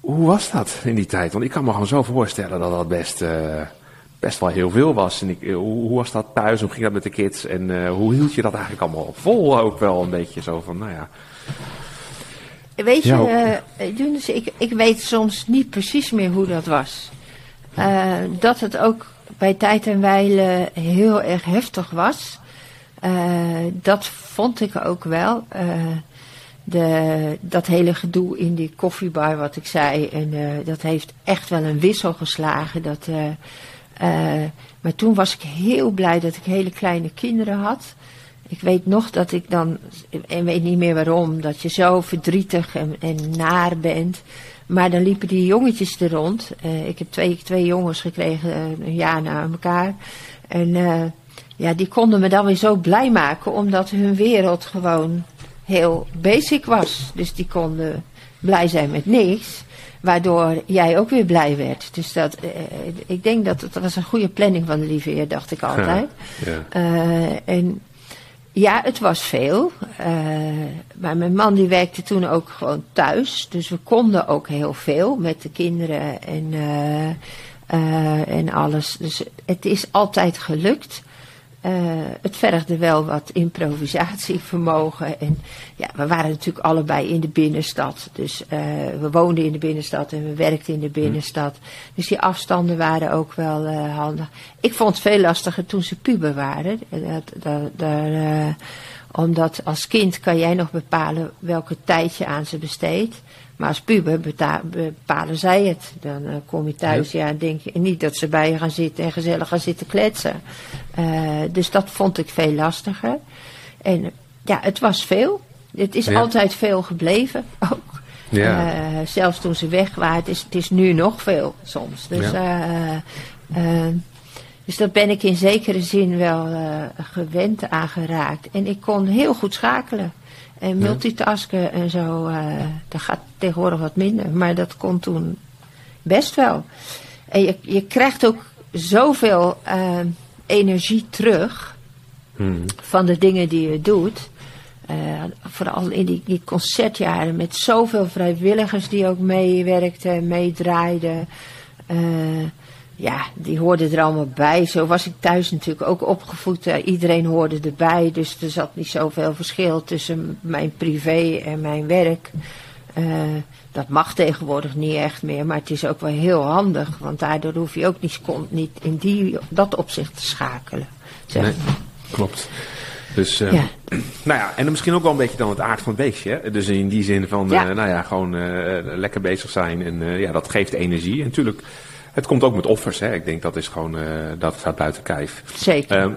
Speaker 1: Hoe was dat in die tijd? Want ik kan me gewoon zo voorstellen dat dat best best wel heel veel was. En ik, eh, hoe, hoe, was dat thuis? Hoe ging dat met de kids? En uh, hoe hield je dat eigenlijk allemaal vol? Ook wel een beetje zo van, nou ja.
Speaker 2: Weet je, uh, ik, ik weet soms niet precies meer hoe dat was. Uh, dat het ook bij tijd en wijle heel erg heftig was. Dat vond ik ook wel. de, dat hele gedoe in die koffiebar, wat ik zei. En dat heeft echt wel een wissel geslagen. Dat maar toen was ik heel blij dat ik hele kleine kinderen had. Ik weet nog dat ik dan, en weet niet meer waarom, dat je zo verdrietig en, en naar bent. Maar dan liepen die jongetjes er rond. Ik heb twee, twee jongens gekregen, een jaar na elkaar. En ja, die konden me dan weer zo blij maken, omdat hun wereld gewoon heel basic was. Dus die konden blij zijn met niks. Waardoor jij ook weer blij werd. Dus dat, uh, ik denk dat het was een goede planning van de lieve heer, dacht ik altijd. Ja, uh, en ja, het was veel. Uh, maar mijn man die werkte toen ook gewoon thuis. Dus we konden ook heel veel met de kinderen en, en alles. Dus het is altijd gelukt. Uh, het vergde wel wat improvisatievermogen. En ja, we waren natuurlijk allebei in de binnenstad. Dus uh, we woonden in de binnenstad en we werkten in de hm. binnenstad. Dus die afstanden waren ook wel uh, handig. Ik vond het veel lastiger toen ze puber waren. Dat, dat, dat, omdat als kind kan jij nog bepalen welke tijd je aan ze besteedt. Maar als puber bepalen zij het. Dan uh, kom je thuis, ja. ja, denk je niet dat ze bij je gaan zitten en gezellig gaan zitten kletsen. Uh, dus dat vond ik veel lastiger. En ja, het was veel. Het is altijd veel gebleven ook. Ja. Uh, zelfs toen ze weg waren, het is, het is nu nog veel soms. Dus, ja. dus dat ben ik in zekere zin wel gewend aangeraakt. En ik kon heel goed schakelen. En multitasken en zo, uh, dat gaat tegenwoordig wat minder. Maar dat kon toen best wel. En je, je krijgt ook zoveel uh, energie terug hmm. van de dingen die je doet. Uh, vooral in die, die, concertjaren met zoveel vrijwilligers die ook meewerkten, meedraaiden ja, die hoorden er allemaal bij. Zo was ik thuis natuurlijk ook opgevoed. iedereen hoorde erbij. Dus er zat niet zoveel verschil tussen mijn privé en mijn werk. Uh, dat mag tegenwoordig niet echt meer. Maar het is ook wel heel handig. Want daardoor hoef je ook niet, niet in die, dat opzicht te schakelen. Zeg nee,
Speaker 1: klopt. Dus, uh, ja. nou ja, en misschien ook wel een beetje dan het aard van het beestje. Dus in die zin van, ja. Nou ja, gewoon lekker bezig zijn. En ja, dat geeft energie. En natuurlijk het komt ook met offers. Hè. Ik denk dat is gewoon, uh, dat staat buiten kijf.
Speaker 2: Zeker. Uh,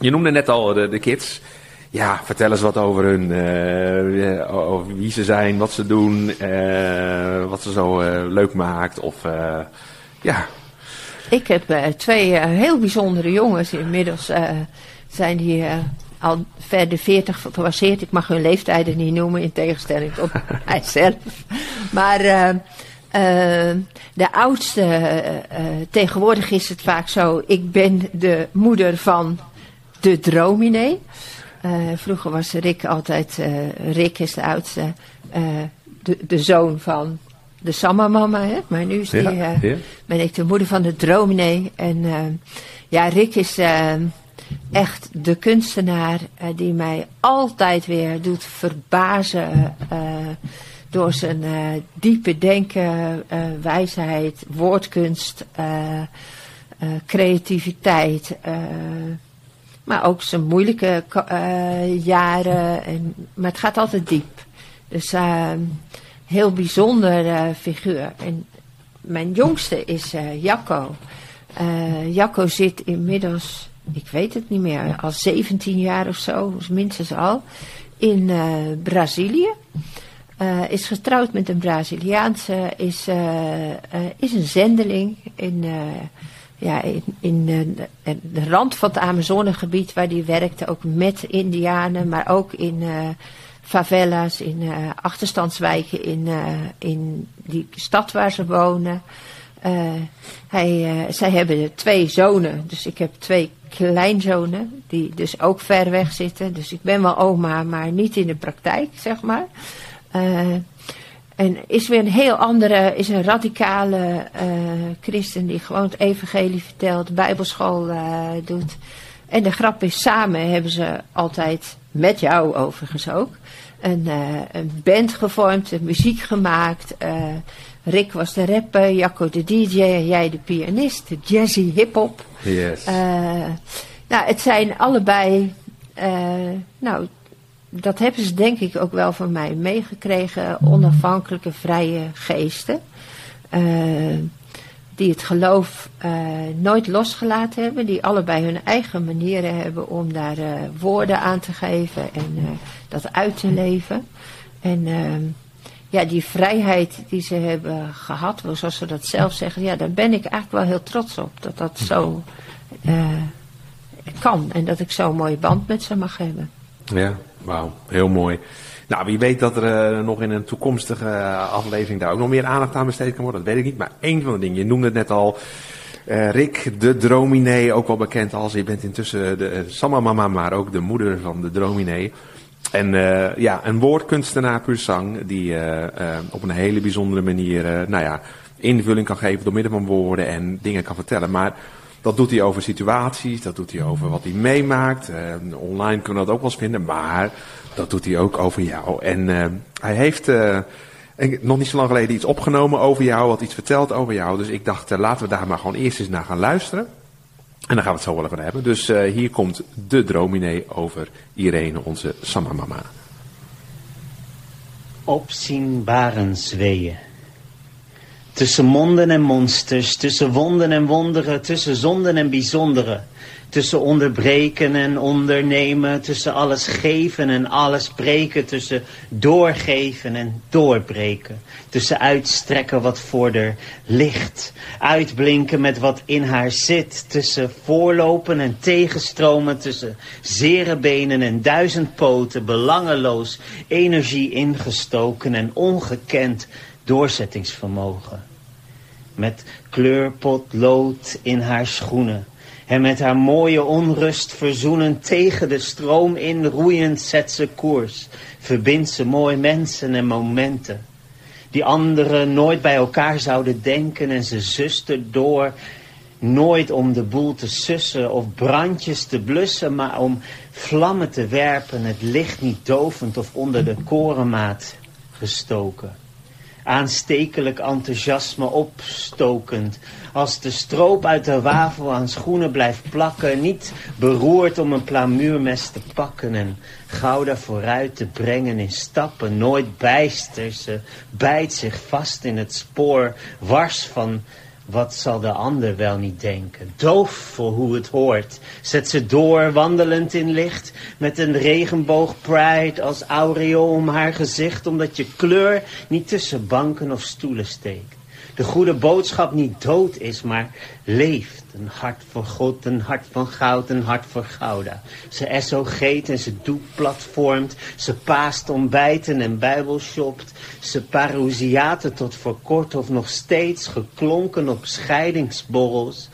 Speaker 1: je noemde net al de, de, kids. Ja, vertel eens wat over hun. Uh, over wie ze zijn, wat ze doen, wat ze zo leuk maakt. Of ja.
Speaker 2: Ik heb twee heel bijzondere jongens. Inmiddels zijn die al ver de 40 gepasseerd. Ik mag hun leeftijden niet noemen, in tegenstelling tot mijzelf. Maar de oudste, uh, tegenwoordig is het vaak zo, ik ben de moeder van de drominee. vroeger was Rick altijd, Rick is de oudste, de, de zoon van de Samma-mama, hè? maar nu is die, ja, ben ik de moeder van de drominee. En ja, Rick is echt de kunstenaar die mij altijd weer doet verbazen door zijn uh, diepe denken, uh, wijsheid, woordkunst, uh, creativiteit. maar ook zijn moeilijke jaren. En, maar het gaat altijd diep. Dus heel bijzonder figuur. En mijn jongste is Jacco. Jacco zit inmiddels, ik weet het niet meer, al 17 jaar of zo, minstens al, in Brazilië. Is getrouwd met een Braziliaanse, is, is een zendeling in ja, in, in de, rand van het Amazonegebied waar die werkte, ook met Indianen, maar ook in favelas, in achterstandswijken, in, in die stad waar ze wonen. hij, zij hebben twee zonen, dus ik heb twee kleinzonen, die dus ook ver weg zitten. Dus ik ben wel oma, maar niet in de praktijk, zeg maar. En is weer een heel andere, is een radicale uh, christen die gewoon het evangelie vertelt, bijbelschool uh, doet. En de grap is, samen hebben ze altijd, met jou overigens ook, een, uh, een band gevormd, een muziek gemaakt. Rick was de rapper, Jacco de DJ en jij de pianist, de jazzy hip-hop.
Speaker 1: Yes.
Speaker 2: nou, het zijn allebei, nou, dat hebben ze denk ik ook wel van mij meegekregen. Onafhankelijke, vrije geesten. Uh, die het geloof uh, nooit losgelaten hebben. Die allebei hun eigen manieren hebben om daar uh, woorden aan te geven en dat uit te leven. En ehm, ja, die vrijheid die ze hebben gehad, zoals ze dat zelf zeggen, ja, daar ben ik eigenlijk wel heel trots op. Dat dat zo kan en dat ik zo'n mooie band met ze mag hebben.
Speaker 1: Ja, wauw, heel mooi. Nou, wie weet dat er uh, nog in een toekomstige uh, aflevering daar ook nog meer aandacht aan besteed kan worden, dat weet ik niet. Maar één van de dingen, je noemde het net al, uh, Rick de Drominee, ook wel bekend als, je bent intussen de Samamama, maar ook de moeder van de Drominee. En ja, een woordkunstenaar puur zang, die op een hele bijzondere manier, nou ja, invulling kan geven door middel van woorden en dingen kan vertellen. Maar dat doet hij over situaties, dat doet hij over wat hij meemaakt. Uh, online kunnen we dat ook wel eens vinden, maar dat doet hij ook over jou. En uh, hij heeft uh, nog niet zo lang geleden iets opgenomen over jou, wat iets verteld over jou. Dus ik dacht, laten we daar maar gewoon eerst eens naar gaan luisteren. En dan gaan we het zo wel even hebben. Dus hier komt de drominee over Irene, onze Samamama.
Speaker 3: Opzienbare zweeën. Tussen monden en monsters, tussen wonden en wonderen, tussen zonden en bijzondere. Tussen onderbreken en ondernemen, tussen alles geven en alles breken. Tussen doorgeven en doorbreken. Tussen uitstrekken wat voor er ligt. Uitblinken met wat in haar zit. Tussen voorlopen en tegenstromen. Tussen zere benen en duizend poten. Belangeloos energie ingestoken en ongekend doorzettingsvermogen. Met kleurpotlood in haar schoenen. En met haar mooie onrust verzoenen tegen de stroom in roeiend zet ze koers. Verbindt ze mooi mensen en momenten. Die anderen nooit bij elkaar zouden denken en ze zuster door. Nooit om de boel te sussen of brandjes te blussen, maar om vlammen te werpen, het licht niet dovend of onder de korenmaat gestoken aanstekelijk enthousiasme opstokend. Als de stroop uit de wafel aan schoenen blijft plakken, niet beroerd om een plamuurmes te pakken en gouda vooruit te brengen in stappen, nooit bijster. Ze bijt zich vast in het spoor, wars van wat zal de ander wel niet denken? Doof voor hoe het hoort. Zet ze door, wandelend in licht. Met een regenboog pride als aureool om haar gezicht. Omdat je kleur niet tussen banken of stoelen steekt de goede boodschap niet dood is, maar leeft. Een hart voor God, een hart van goud, een hart voor gouda. Ze SOG't en ze doekplatformt. Ze paast ontbijten en bijbelshopt. Ze parousiaten tot voor kort of nog steeds geklonken op scheidingsborrels.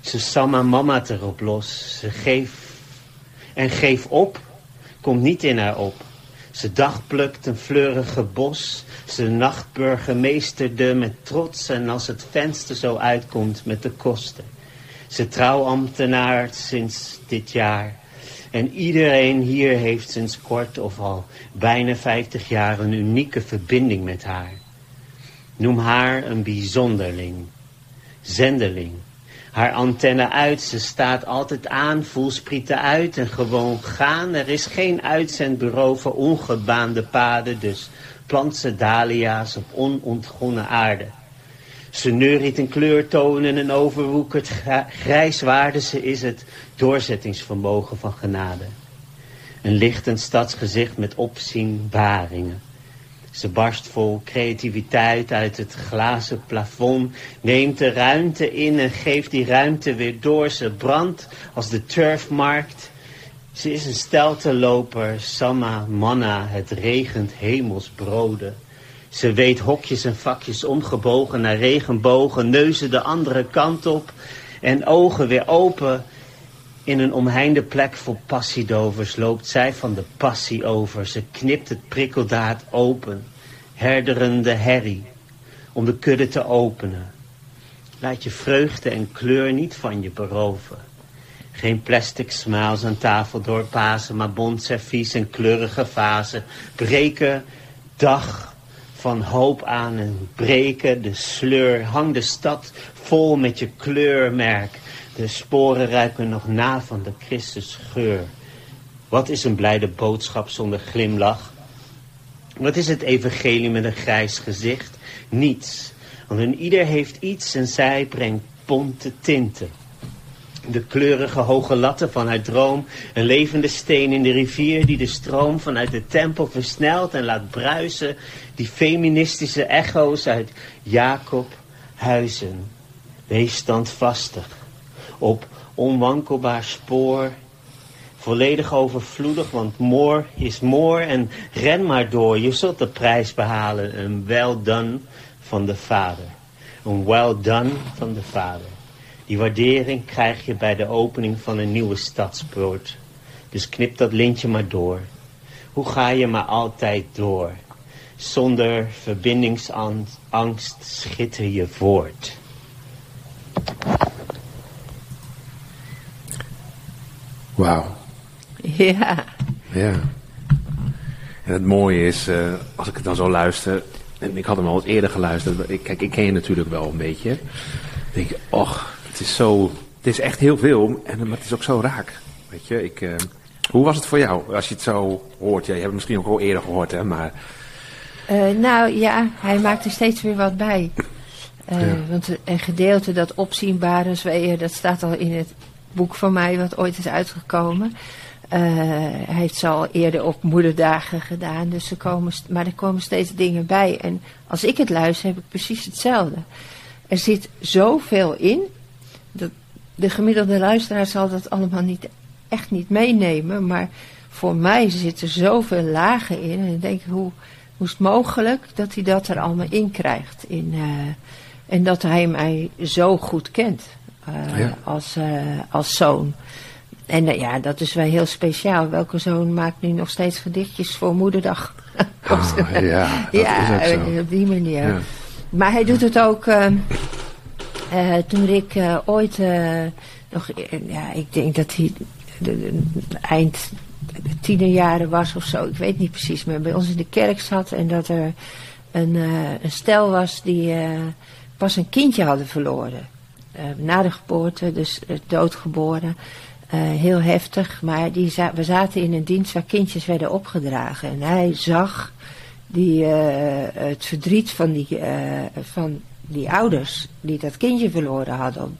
Speaker 3: Ze samma mama erop los. Ze geef en geef op, komt niet in haar op. Ze dagplukt een fleurige bos. Ze nachtburgemeesterde met trots en als het venster zo uitkomt met de kosten. Ze trouwambtenaar sinds dit jaar. En iedereen hier heeft sinds kort of al bijna 50 jaar een unieke verbinding met haar. Noem haar een bijzonderling, zendeling, haar antenne uit. Ze staat altijd aan, voelsprieten uit en gewoon gaan. Er is geen uitzendbureau voor ongebaande paden, dus plant ze dahlia's op onontgonnen aarde. Ze neuriet in kleurtonen en overwoekert. Ze is het doorzettingsvermogen van genade. Een lichtend stadsgezicht met opzienbaringen. Ze barst vol creativiteit uit het glazen plafond, neemt de ruimte in en geeft die ruimte weer door. Ze brandt als de turfmarkt. Ze is een stelteloper, samma, manna, het regent hemelsbroden. Ze weet hokjes en vakjes omgebogen naar regenbogen, neuzen de andere kant op en ogen weer open. In een omheinde plek vol passiedovers loopt zij van de passie over. Ze knipt het prikkeldaad open, herderende herrie, om de kudde te openen. Laat je vreugde en kleur niet van je beroven. Geen plastic smiles aan tafel doorpasen, maar bont servies en kleurige vazen. Breken dag van hoop aan en breken de sleur. Hang de stad vol met je kleurmerk. De sporen ruiken nog na van de Christus geur. Wat is een blijde boodschap zonder glimlach? Wat is het evangelie met een grijs gezicht? Niets. Want een ieder heeft iets en zij brengt ponte tinten. De kleurige hoge latten van haar droom. Een levende steen in de rivier die de stroom vanuit de tempel versnelt en laat bruisen. Die feministische echo's uit Jacob Huizen. Wees standvastig. Op onwankelbaar spoor. Volledig overvloedig, want more is more. En ren maar door, je zult de prijs behalen. Een well done van de Vader. Een well done van de Vader. Die waardering krijg je bij de opening van een nieuwe stadspoort. Dus knip dat lintje maar door. Hoe ga je maar altijd door? Zonder verbindingsangst schitter je voort.
Speaker 1: Wauw.
Speaker 2: Ja.
Speaker 1: Ja. En het mooie is, uh, als ik het dan zo luister, en ik had hem al eens eerder geluisterd, ik, kijk, ik ken je natuurlijk wel een beetje. Dan denk je, och, het is zo, het is echt heel veel, en, maar het is ook zo raak. Weet je, ik, uh, hoe was het voor jou als je het zo hoort? Ja, je hebt het misschien ook al eerder gehoord, hè, maar...
Speaker 2: Uh, nou ja, hij maakt er steeds weer wat bij. Uh, ja. Want een gedeelte dat opzienbare zweeën, dat staat al in het boek van mij wat ooit is uitgekomen. Uh, hij heeft ze al eerder op moederdagen gedaan, dus er komen, maar er komen steeds dingen bij. En als ik het luister, heb ik precies hetzelfde. Er zit zoveel in, dat de gemiddelde luisteraar zal dat allemaal niet, echt niet meenemen, maar voor mij zitten zoveel lagen in. En dan denk ik, hoe, hoe is het mogelijk dat hij dat er allemaal in krijgt? In, uh, en dat hij mij zo goed kent uh, ja. als, uh, als zoon. En ja, dat is wel heel speciaal. Welke zoon maakt nu nog steeds gedichtjes voor moederdag?
Speaker 1: Oh, ja, ja
Speaker 2: op die manier. Ja. Maar hij doet het ook. Toen ik ooit nog, ja, ik denk dat hij de, de, eind was of zo. Ik weet niet precies, maar bij ons in de kerk zat en dat er een, een stel was die pas een kindje hadden verloren. Uh, na de geboorte, dus uh, doodgeboren. Uh, heel heftig, maar die we zaten in een dienst waar kindjes werden opgedragen. En hij zag die, het verdriet van die, van die ouders die dat kindje verloren hadden.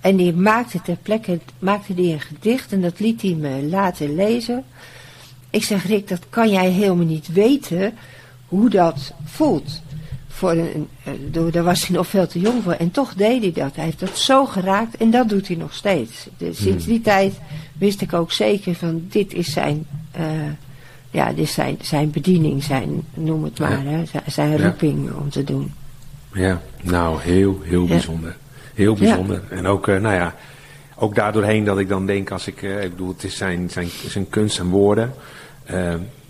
Speaker 2: en die maakte ter plekke maakte die een gedicht en dat liet hij me laten lezen. Ik zeg, Rick, dat kan jij helemaal niet weten hoe dat voelt voor een, daar was hij nog veel te jong voor. En toch deed hij dat. Hij heeft dat zo geraakt en dat doet hij nog steeds. Dus sinds die tijd wist ik ook zeker van dit is zijn, uh, ja, dit is zijn, zijn bediening, zijn, noem het maar, ja. hè, zijn, zijn roeping ja. om te doen.
Speaker 1: Ja, nou heel, heel bijzonder. Heel bijzonder. En ook, uh, nou ja, ook daardoorheen dat ik dan denk als ik, uh, ik bedoel, het is zijn, zijn, zijn kunst en woorden.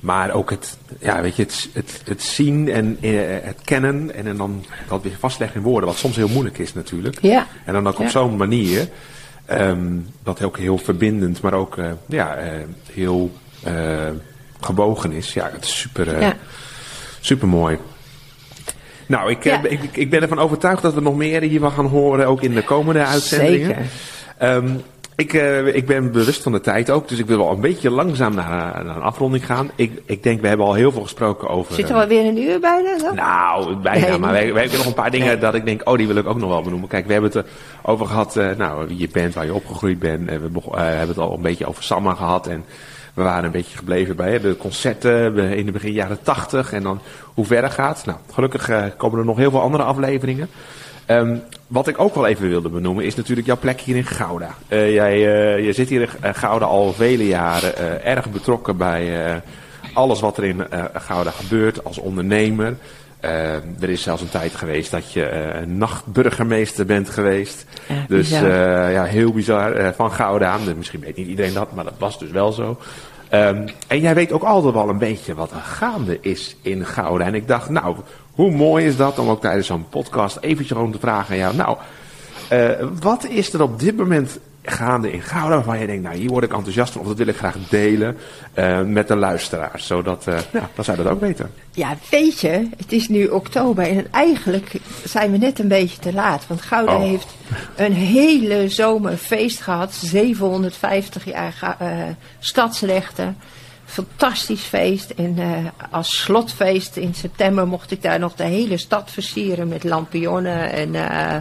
Speaker 1: Maar ook het, ja, weet je, het, het, het zien en uh, het kennen en, en dan dat weer vastleggen in woorden, wat soms heel moeilijk is natuurlijk.
Speaker 2: Ja.
Speaker 1: En dan ook op zo'n manier, um, dat ook heel verbindend, maar ook ja, heel gebogen is. Ja, het is super,
Speaker 2: ja.
Speaker 1: super mooi. Nou, ik,
Speaker 2: Ja.
Speaker 1: ik, ik ben ervan overtuigd dat we nog meer hiervan gaan horen, ook in de komende uitzendingen.
Speaker 2: Zeker.
Speaker 1: Um, Ik, uh, ik ben bewust van de tijd ook, dus ik wil wel een beetje langzaam naar, naar een afronding gaan. Ik, ik denk, we hebben al heel veel gesproken over...
Speaker 2: Zit er alweer een uur bijna? Dan?
Speaker 1: Nou, bijna, nee, maar we, we, hebben nog een paar dingen dat ik denk, oh, die wil ik ook nog wel benoemen. Kijk, we hebben het over gehad, uh, nou, wie je bent, waar je opgegroeid bent. we uh, hebben het al een beetje over Samma gehad en we waren een beetje gebleven bij de concerten in de begin jaren tachtig en dan hoe verder gaat. Nou, gelukkig komen er nog heel veel andere afleveringen. Um, wat ik ook wel even wilde benoemen is natuurlijk jouw plek hier in Gouda. Uh, jij, uh, je zit hier in Gouda al vele jaren erg betrokken bij alles wat er in Gouda gebeurt als ondernemer. Er is zelfs een tijd geweest dat je nachtburgemeester bent geweest. Ja, dus ja, heel bizar van Gouda. Misschien weet niet iedereen dat, maar dat was dus wel zo. Um, en jij weet ook altijd wel een beetje wat er gaande is in Gouda. En ik dacht, nou, hoe mooi is dat om ook tijdens zo'n podcast eventjes gewoon te vragen aan jou. Nou, uh, wat is er op dit moment gaande in Gouda waarvan je denkt, nou hier word ik enthousiast van of dat wil ik graag delen uh, met de luisteraars. Zodat, uh, ja, dan zou dat ook weten.
Speaker 2: Ja, weet je, het is nu oktober en eigenlijk zijn we net een beetje te laat. Want Gouda oh. heeft een hele zomerfeest gehad, 750 jaar uh, stadsrechten fantastisch feest. En uh, als slotfeest in september mocht ik daar nog de hele stad versieren met lampionnen en uh,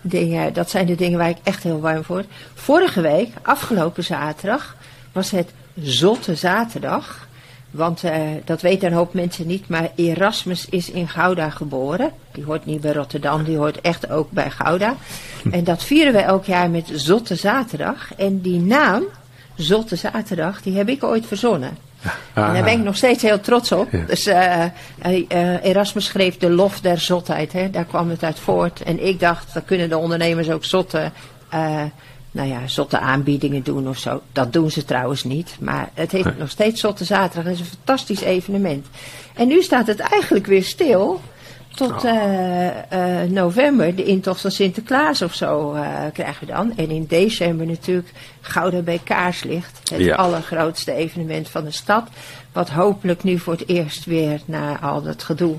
Speaker 2: dingen. Dat zijn de dingen waar ik echt heel warm voor. Vorige week, afgelopen zaterdag, was het Zotte Zaterdag. Want uh, dat weten een hoop mensen niet, maar Erasmus is in Gouda geboren. Die hoort niet bij Rotterdam, die hoort echt ook bij Gouda. En dat vieren we elk jaar met Zotte Zaterdag. En die naam, Zotte Zaterdag, die heb ik ooit verzonnen. En daar ben ik nog steeds heel trots op. Dus uh, uh, Erasmus schreef de lof der zotheid. Hè? Daar kwam het uit voort. En ik dacht, dan kunnen de ondernemers ook zotte, uh, nou ja, zotte aanbiedingen doen of zo. Dat doen ze trouwens niet. Maar het heet nog steeds Zotte Zaterdag. Het is een fantastisch evenement. En nu staat het eigenlijk weer stil tot uh, uh, november, de intocht van Sinterklaas of zo uh, krijgen we dan. En in december natuurlijk Gouda bij Kaarslicht. Het ja. allergrootste evenement van de stad. Wat hopelijk nu voor het eerst weer na al dat gedoe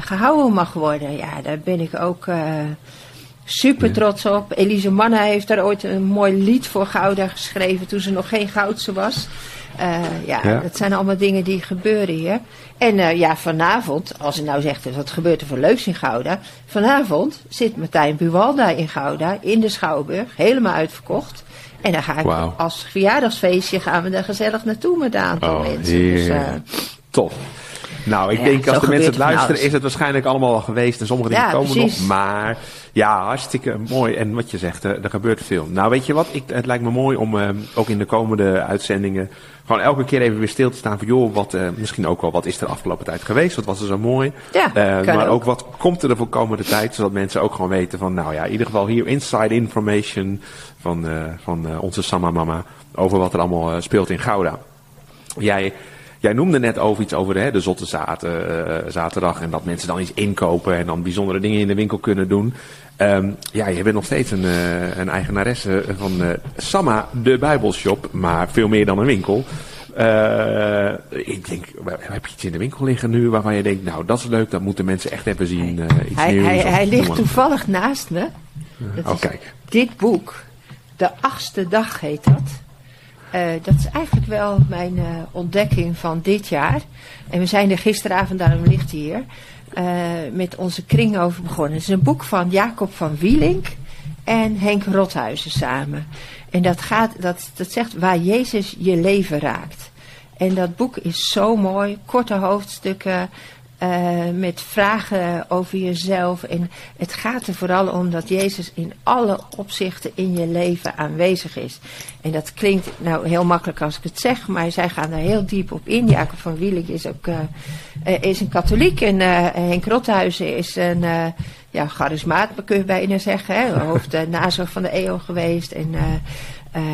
Speaker 2: gehouden mag worden. Ja, daar ben ik ook super trots op. Elise Manna heeft daar ooit een mooi lied voor Gouda geschreven toen ze nog geen Goudse was. Uh, ja, ja, dat zijn allemaal dingen die gebeuren hier. En uh, ja, vanavond, als je nou zegt, wat gebeurt er voor leuks in Gouda? Vanavond zit Martijn Buwalda in Gouda, in de Schouwburg, helemaal uitverkocht. En dan ga ik wow. als verjaardagsfeestje, gaan we daar gezellig naartoe met een aantal oh, mensen. Dus, uh,
Speaker 1: Tof. Nou, ik ja, denk als de mensen het luisteren, is het waarschijnlijk allemaal al geweest. En sommige dingen ja, komen precies. nog. Maar ja, hartstikke mooi. En wat je zegt, er, er gebeurt veel. Nou, weet je wat? Ik, het lijkt me mooi om uh, ook in de komende uitzendingen gewoon elke keer even weer stil te staan van joh, wat, uh, misschien ook wel wat is er de afgelopen tijd geweest, wat was er zo mooi.
Speaker 2: Ja, uh,
Speaker 1: maar
Speaker 2: ook.
Speaker 1: ook. wat komt er voor komende tijd, zodat mensen ook gewoon weten van nou ja, in ieder geval hier inside information van, van onze Sama Mama over wat er allemaal speelt in Gouda. Jij Jij noemde net over iets over hè, de zotte zaten, uh, zaterdag en dat mensen dan iets inkopen en dan bijzondere dingen in de winkel kunnen doen. Um, ja, je bent nog steeds een, uh, een eigenaresse van uh, Samma, de Bijbelshop, maar veel meer dan een winkel. Ik denk, heb je iets in de winkel liggen nu waarvan je denkt, nou dat is leuk, dat moeten mensen echt even zien. Iets
Speaker 2: hij,
Speaker 1: nieuws,
Speaker 2: hij, hij ligt toevallig naast me.
Speaker 1: Dat oh, kijk.
Speaker 2: Dit boek, De Achtste Dag heet dat. Uh, dat is eigenlijk wel mijn uh, ontdekking van dit jaar. En we zijn er gisteravond, daarom ligt hier, uh, met onze kring over begonnen. Het is een boek van Jacob van Wielink en Henk Rothuizen samen. En dat, gaat, dat, dat zegt waar Jezus je leven raakt. En dat boek is zo mooi, korte hoofdstukken, uh, met vragen over jezelf. En het gaat er vooral om dat Jezus in alle opzichten in je leven aanwezig is. En dat klinkt nou heel makkelijk als ik het zeg, maar zij gaan daar heel diep op in. Jacob van Wielig is ook uh, is een katholiek en Henk Rothuizen is een ja, charismaat, kun je bijna zeggen. Hè? Hoofd nazorg van de EO geweest. En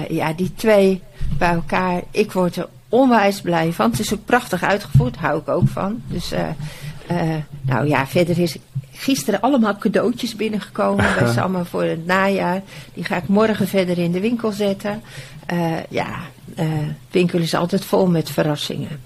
Speaker 2: ja, die twee bij elkaar, ik word er onwijs blij van. Het is ook prachtig uitgevoerd, hou ik ook van. Dus, uh, uh, nou ja, verder is gisteren allemaal cadeautjes binnengekomen bij Samma voor het najaar. Die ga ik morgen verder in de winkel zetten. Uh, ja, winkel is altijd vol met verrassingen.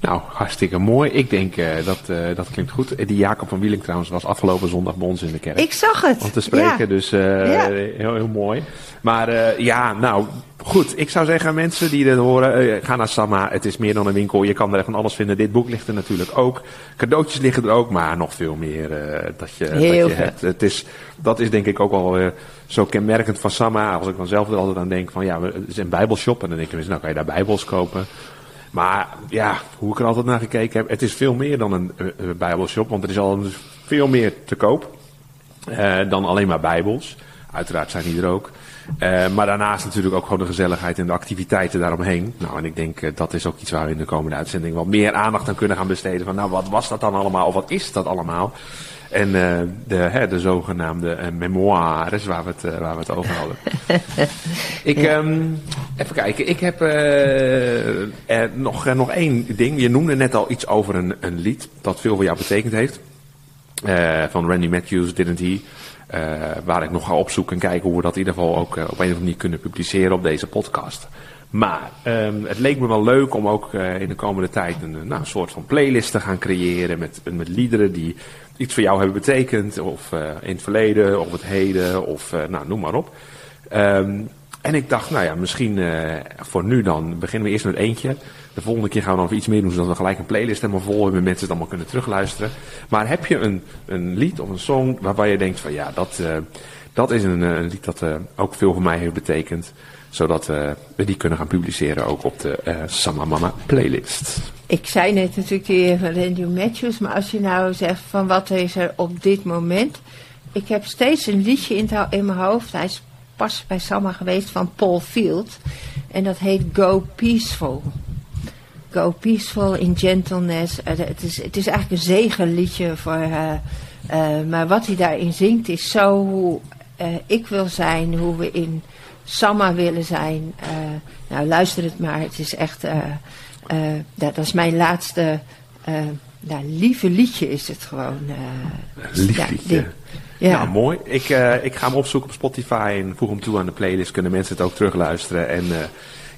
Speaker 1: Nou, hartstikke mooi. Ik denk uh, dat uh, dat klinkt goed. Die Jacob van Wieling trouwens was afgelopen zondag bij ons in de kerk.
Speaker 2: Ik zag het.
Speaker 1: Om te spreken, ja. dus uh, ja. heel, heel mooi. Maar ja, nou, goed. Ik zou zeggen, mensen die dit horen, ga naar Samma. Het is meer dan een winkel. Je kan er echt van alles vinden. Dit boek ligt er natuurlijk ook. Cadeautjes liggen er ook, maar nog veel meer dat je,
Speaker 2: heel
Speaker 1: dat je hebt. Het is, dat is denk ik ook wel zo kenmerkend van Samma. Als ik dan zelf er altijd aan denk van, ja, het is een bijbelshop. En dan denk je, nou kan je daar bijbels kopen. Maar ja, hoe ik er altijd naar gekeken heb, het is veel meer dan een, een bijbelshop, want er is al veel meer te koop uh, dan alleen maar bijbels. Uiteraard zijn die er ook. Maar daarnaast natuurlijk ook gewoon de gezelligheid en de activiteiten daaromheen. Nou, en ik denk dat is ook iets waar we in de komende uitzending wat meer aandacht aan kunnen gaan besteden. Van nou, wat was dat dan allemaal? Of wat is dat allemaal? En uh, de, hè, de zogenaamde uh, memoires waar we het, uh, waar we het over hadden. ik, ja. um, even kijken, ik heb nog, nog één ding. Je noemde net al iets over een, een lied dat veel voor jou betekend heeft. van Randy Matthews, Didn't He. waar ik nog ga opzoeken en kijken hoe we dat in ieder geval ook op een of andere manier kunnen publiceren op deze podcast. Maar um, het leek me wel leuk om ook uh, in de komende tijd een, nou, een soort van playlist te gaan creëren met, met liederen die iets voor jou hebben betekend. Of uh, in het verleden, of het heden, of nou, noem maar op. Um, en ik dacht, nou ja, misschien voor nu dan beginnen we eerst met eentje. De volgende keer gaan we dan iets meer doen, zodat we gelijk een playlist helemaal vol hebben. Mensen het allemaal kunnen terugluisteren. Maar heb je een, een lied of een song waarbij je denkt van ja, dat, dat is een, een lied dat ook veel voor mij heeft betekend zodat uh, we die kunnen gaan publiceren ook op de uh, Sama Mama playlist.
Speaker 2: Ik zei net natuurlijk die van Randy Matthews, maar als je nou zegt van wat is er op dit moment. Ik heb steeds een liedje in, in mijn hoofd. Hij is pas bij Sama geweest van Paul Field. En dat heet Go Peaceful. Go Peaceful in Gentleness. Uh, het, is, het is eigenlijk een zegenliedje voor... maar wat hij daarin zingt is zo hoe ik wil zijn, hoe we in Samma willen zijn. Uh, nou, luister het maar. Het is echt. Uh, uh, dat, dat, is mijn laatste. nou, lieve liedje is het gewoon.
Speaker 1: Lief ja, liedje. ja. Nou, mooi. Ik, ik ga hem opzoeken op Spotify en voeg hem toe aan de playlist. Kunnen mensen het ook terugluisteren. En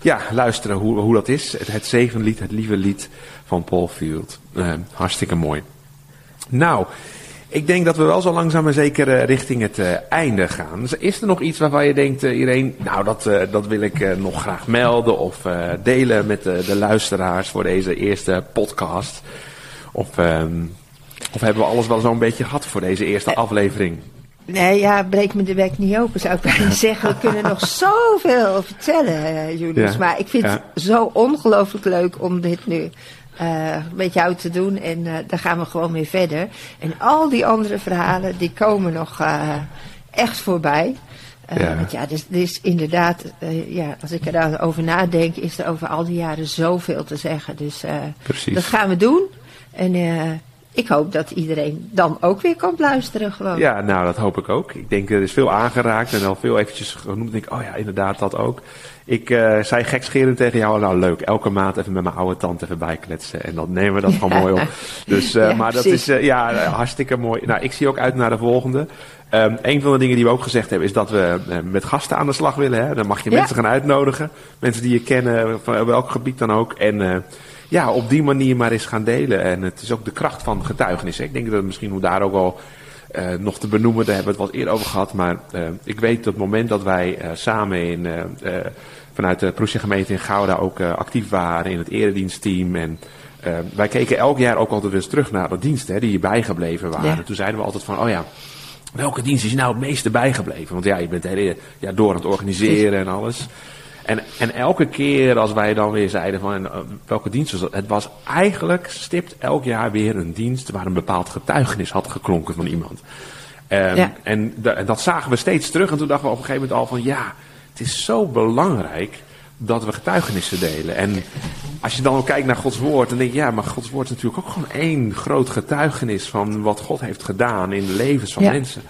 Speaker 1: ja, luisteren hoe, hoe dat is. Het, het zegenlied, het lieve lied van Paul Field. hartstikke mooi. Nou, ik denk dat we wel zo langzaam maar zeker uh, richting het uh, einde gaan. Dus is er nog iets waarvan je denkt, uh, Irene, nou dat, dat wil ik nog graag melden of delen met de luisteraars voor deze eerste podcast? Of, ehm, of hebben we alles wel zo'n beetje gehad voor deze eerste aflevering?
Speaker 2: Nee, ja, breek me de bek niet open, zou ik bijna zeggen. We kunnen nog zoveel vertellen, Julius. Ja, maar ik vind ja. het zo ongelooflijk leuk om dit nu uh, met jou te doen. En uh, dan gaan we gewoon weer verder. En al die andere verhalen, die komen nog uh, echt voorbij. Ja. Want ja, dus, dus inderdaad, ja, als ik erover nadenk, is er over al die jaren zoveel te zeggen. Dus dat gaan we doen. En ik hoop dat iedereen dan ook weer kan luisteren gewoon.
Speaker 1: Ja, nou dat hoop ik ook. Ik denk er is veel aangeraakt en al veel eventjes genoemd. Ik denk, oh ja, inderdaad dat ook. Ik uh, zei gekscherend tegen jou, nou leuk, elke maand even met mijn oude tante even bijkletsen. En dan nemen we dat gewoon mooi op. Dus, uh, ja, maar dat is uh, ja, hartstikke mooi. Nou, ik zie ook uit naar de volgende. Um, een van de dingen die we ook gezegd hebben, is dat we met gasten aan de slag willen. Hè? Dan mag je ja. mensen gaan uitnodigen. Mensen die je kennen, van welk gebied dan ook. En ja, op die manier maar eens gaan delen. En het is ook de kracht van getuigenissen. Ik denk dat misschien hoe daar ook al uh, nog te benoemen, daar hebben we het wat eerder over gehad. Maar uh, ik weet dat het moment dat wij uh, samen in, vanuit de Proesje gemeente in Gouda ook actief waren in het eredienstteam. En wij keken elk jaar ook altijd eens terug naar de diensten hè, die bijgebleven waren. Ja. Toen zeiden we altijd van, oh ja, welke dienst is nou het meeste bijgebleven? Want ja, je bent hele ja, door aan het organiseren en alles. En, en elke keer als wij dan weer zeiden van uh, welke dienst was dat, het was eigenlijk stipt elk jaar weer een dienst waar een bepaald getuigenis had geklonken van iemand. Um, ja. En dat zagen we steeds terug en toen dachten we op een gegeven moment al van ja, het is zo belangrijk dat we getuigenissen delen. En als je dan ook kijkt naar Gods woord, dan denk je ja, maar Gods woord is natuurlijk ook gewoon één groot getuigenis van wat God heeft gedaan in de levens van ja. mensen.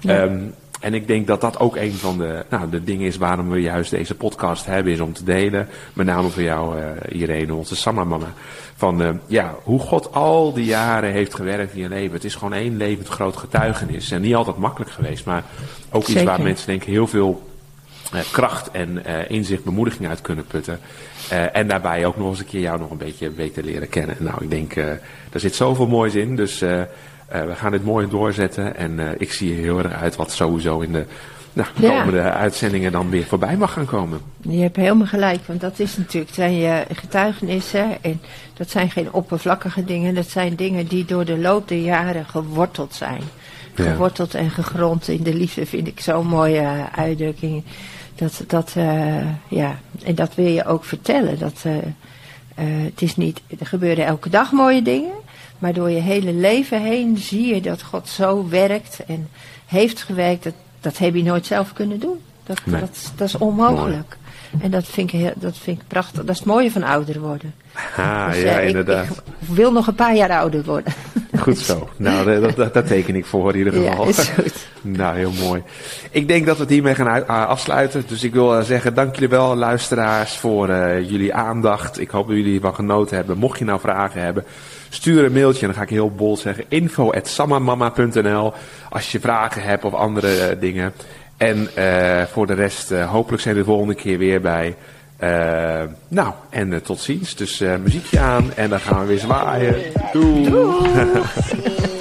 Speaker 1: Ja. Um, en ik denk dat dat ook een van de, nou, de dingen is waarom we juist deze podcast hebben, is om te delen. Met name voor jou, uh, Irene, onze Samma-mama. Van uh, ja, hoe God al die jaren heeft gewerkt in je leven. Het is gewoon één levend groot getuigenis. En niet altijd makkelijk geweest, maar ook Zeker. iets waar mensen denk ik heel veel kracht en inzicht, bemoediging uit kunnen putten. en daarbij ook nog eens een keer jou nog een beetje beter leren kennen. Nou, ik denk, er zit zoveel moois in. Dus we gaan dit mooi doorzetten. En ik zie heel erg uit wat sowieso in de nou, komende uitzendingen dan weer voorbij mag gaan komen.
Speaker 2: Je hebt helemaal gelijk, want dat is natuurlijk, zijn je getuigenissen en dat zijn geen oppervlakkige dingen, dat zijn dingen die door de loop der jaren geworteld zijn. Geworteld en gegrond in de liefde vind ik zo'n mooie uitdrukking. Dat, dat, uh, ja, en dat wil je ook vertellen. Dat, het is niet, er gebeuren elke dag mooie dingen, maar door je hele leven heen zie je dat God zo werkt en heeft gewerkt. Dat, dat heb je nooit zelf kunnen doen. Dat, dat, dat, is onmogelijk. En dat vind, ik, dat vind ik prachtig. Dat is het mooie van ouder worden.
Speaker 1: Ah, dus, ja, uh, inderdaad. Ik,
Speaker 2: wil nog een paar jaar ouder worden.
Speaker 1: Goed zo. Nou, dat, dat, dat teken ik voor in ieder geval.
Speaker 2: Ja, is goed.
Speaker 1: nou, heel mooi. Ik denk dat we het hiermee gaan afsluiten. Dus ik wil zeggen, dank jullie wel, luisteraars, voor uh, jullie aandacht. Ik hoop dat jullie ervan genoten hebben. Mocht je nou vragen hebben, stuur een mailtje. En dan ga ik heel bol zeggen, info.samamama.nl Als je vragen hebt of andere uh, dingen. En uh, voor de rest, uh, hopelijk zijn we de volgende keer weer bij. Nou, en tot ziens. Dus muziekje aan en dan gaan we weer zwaaien. Doei! Doei.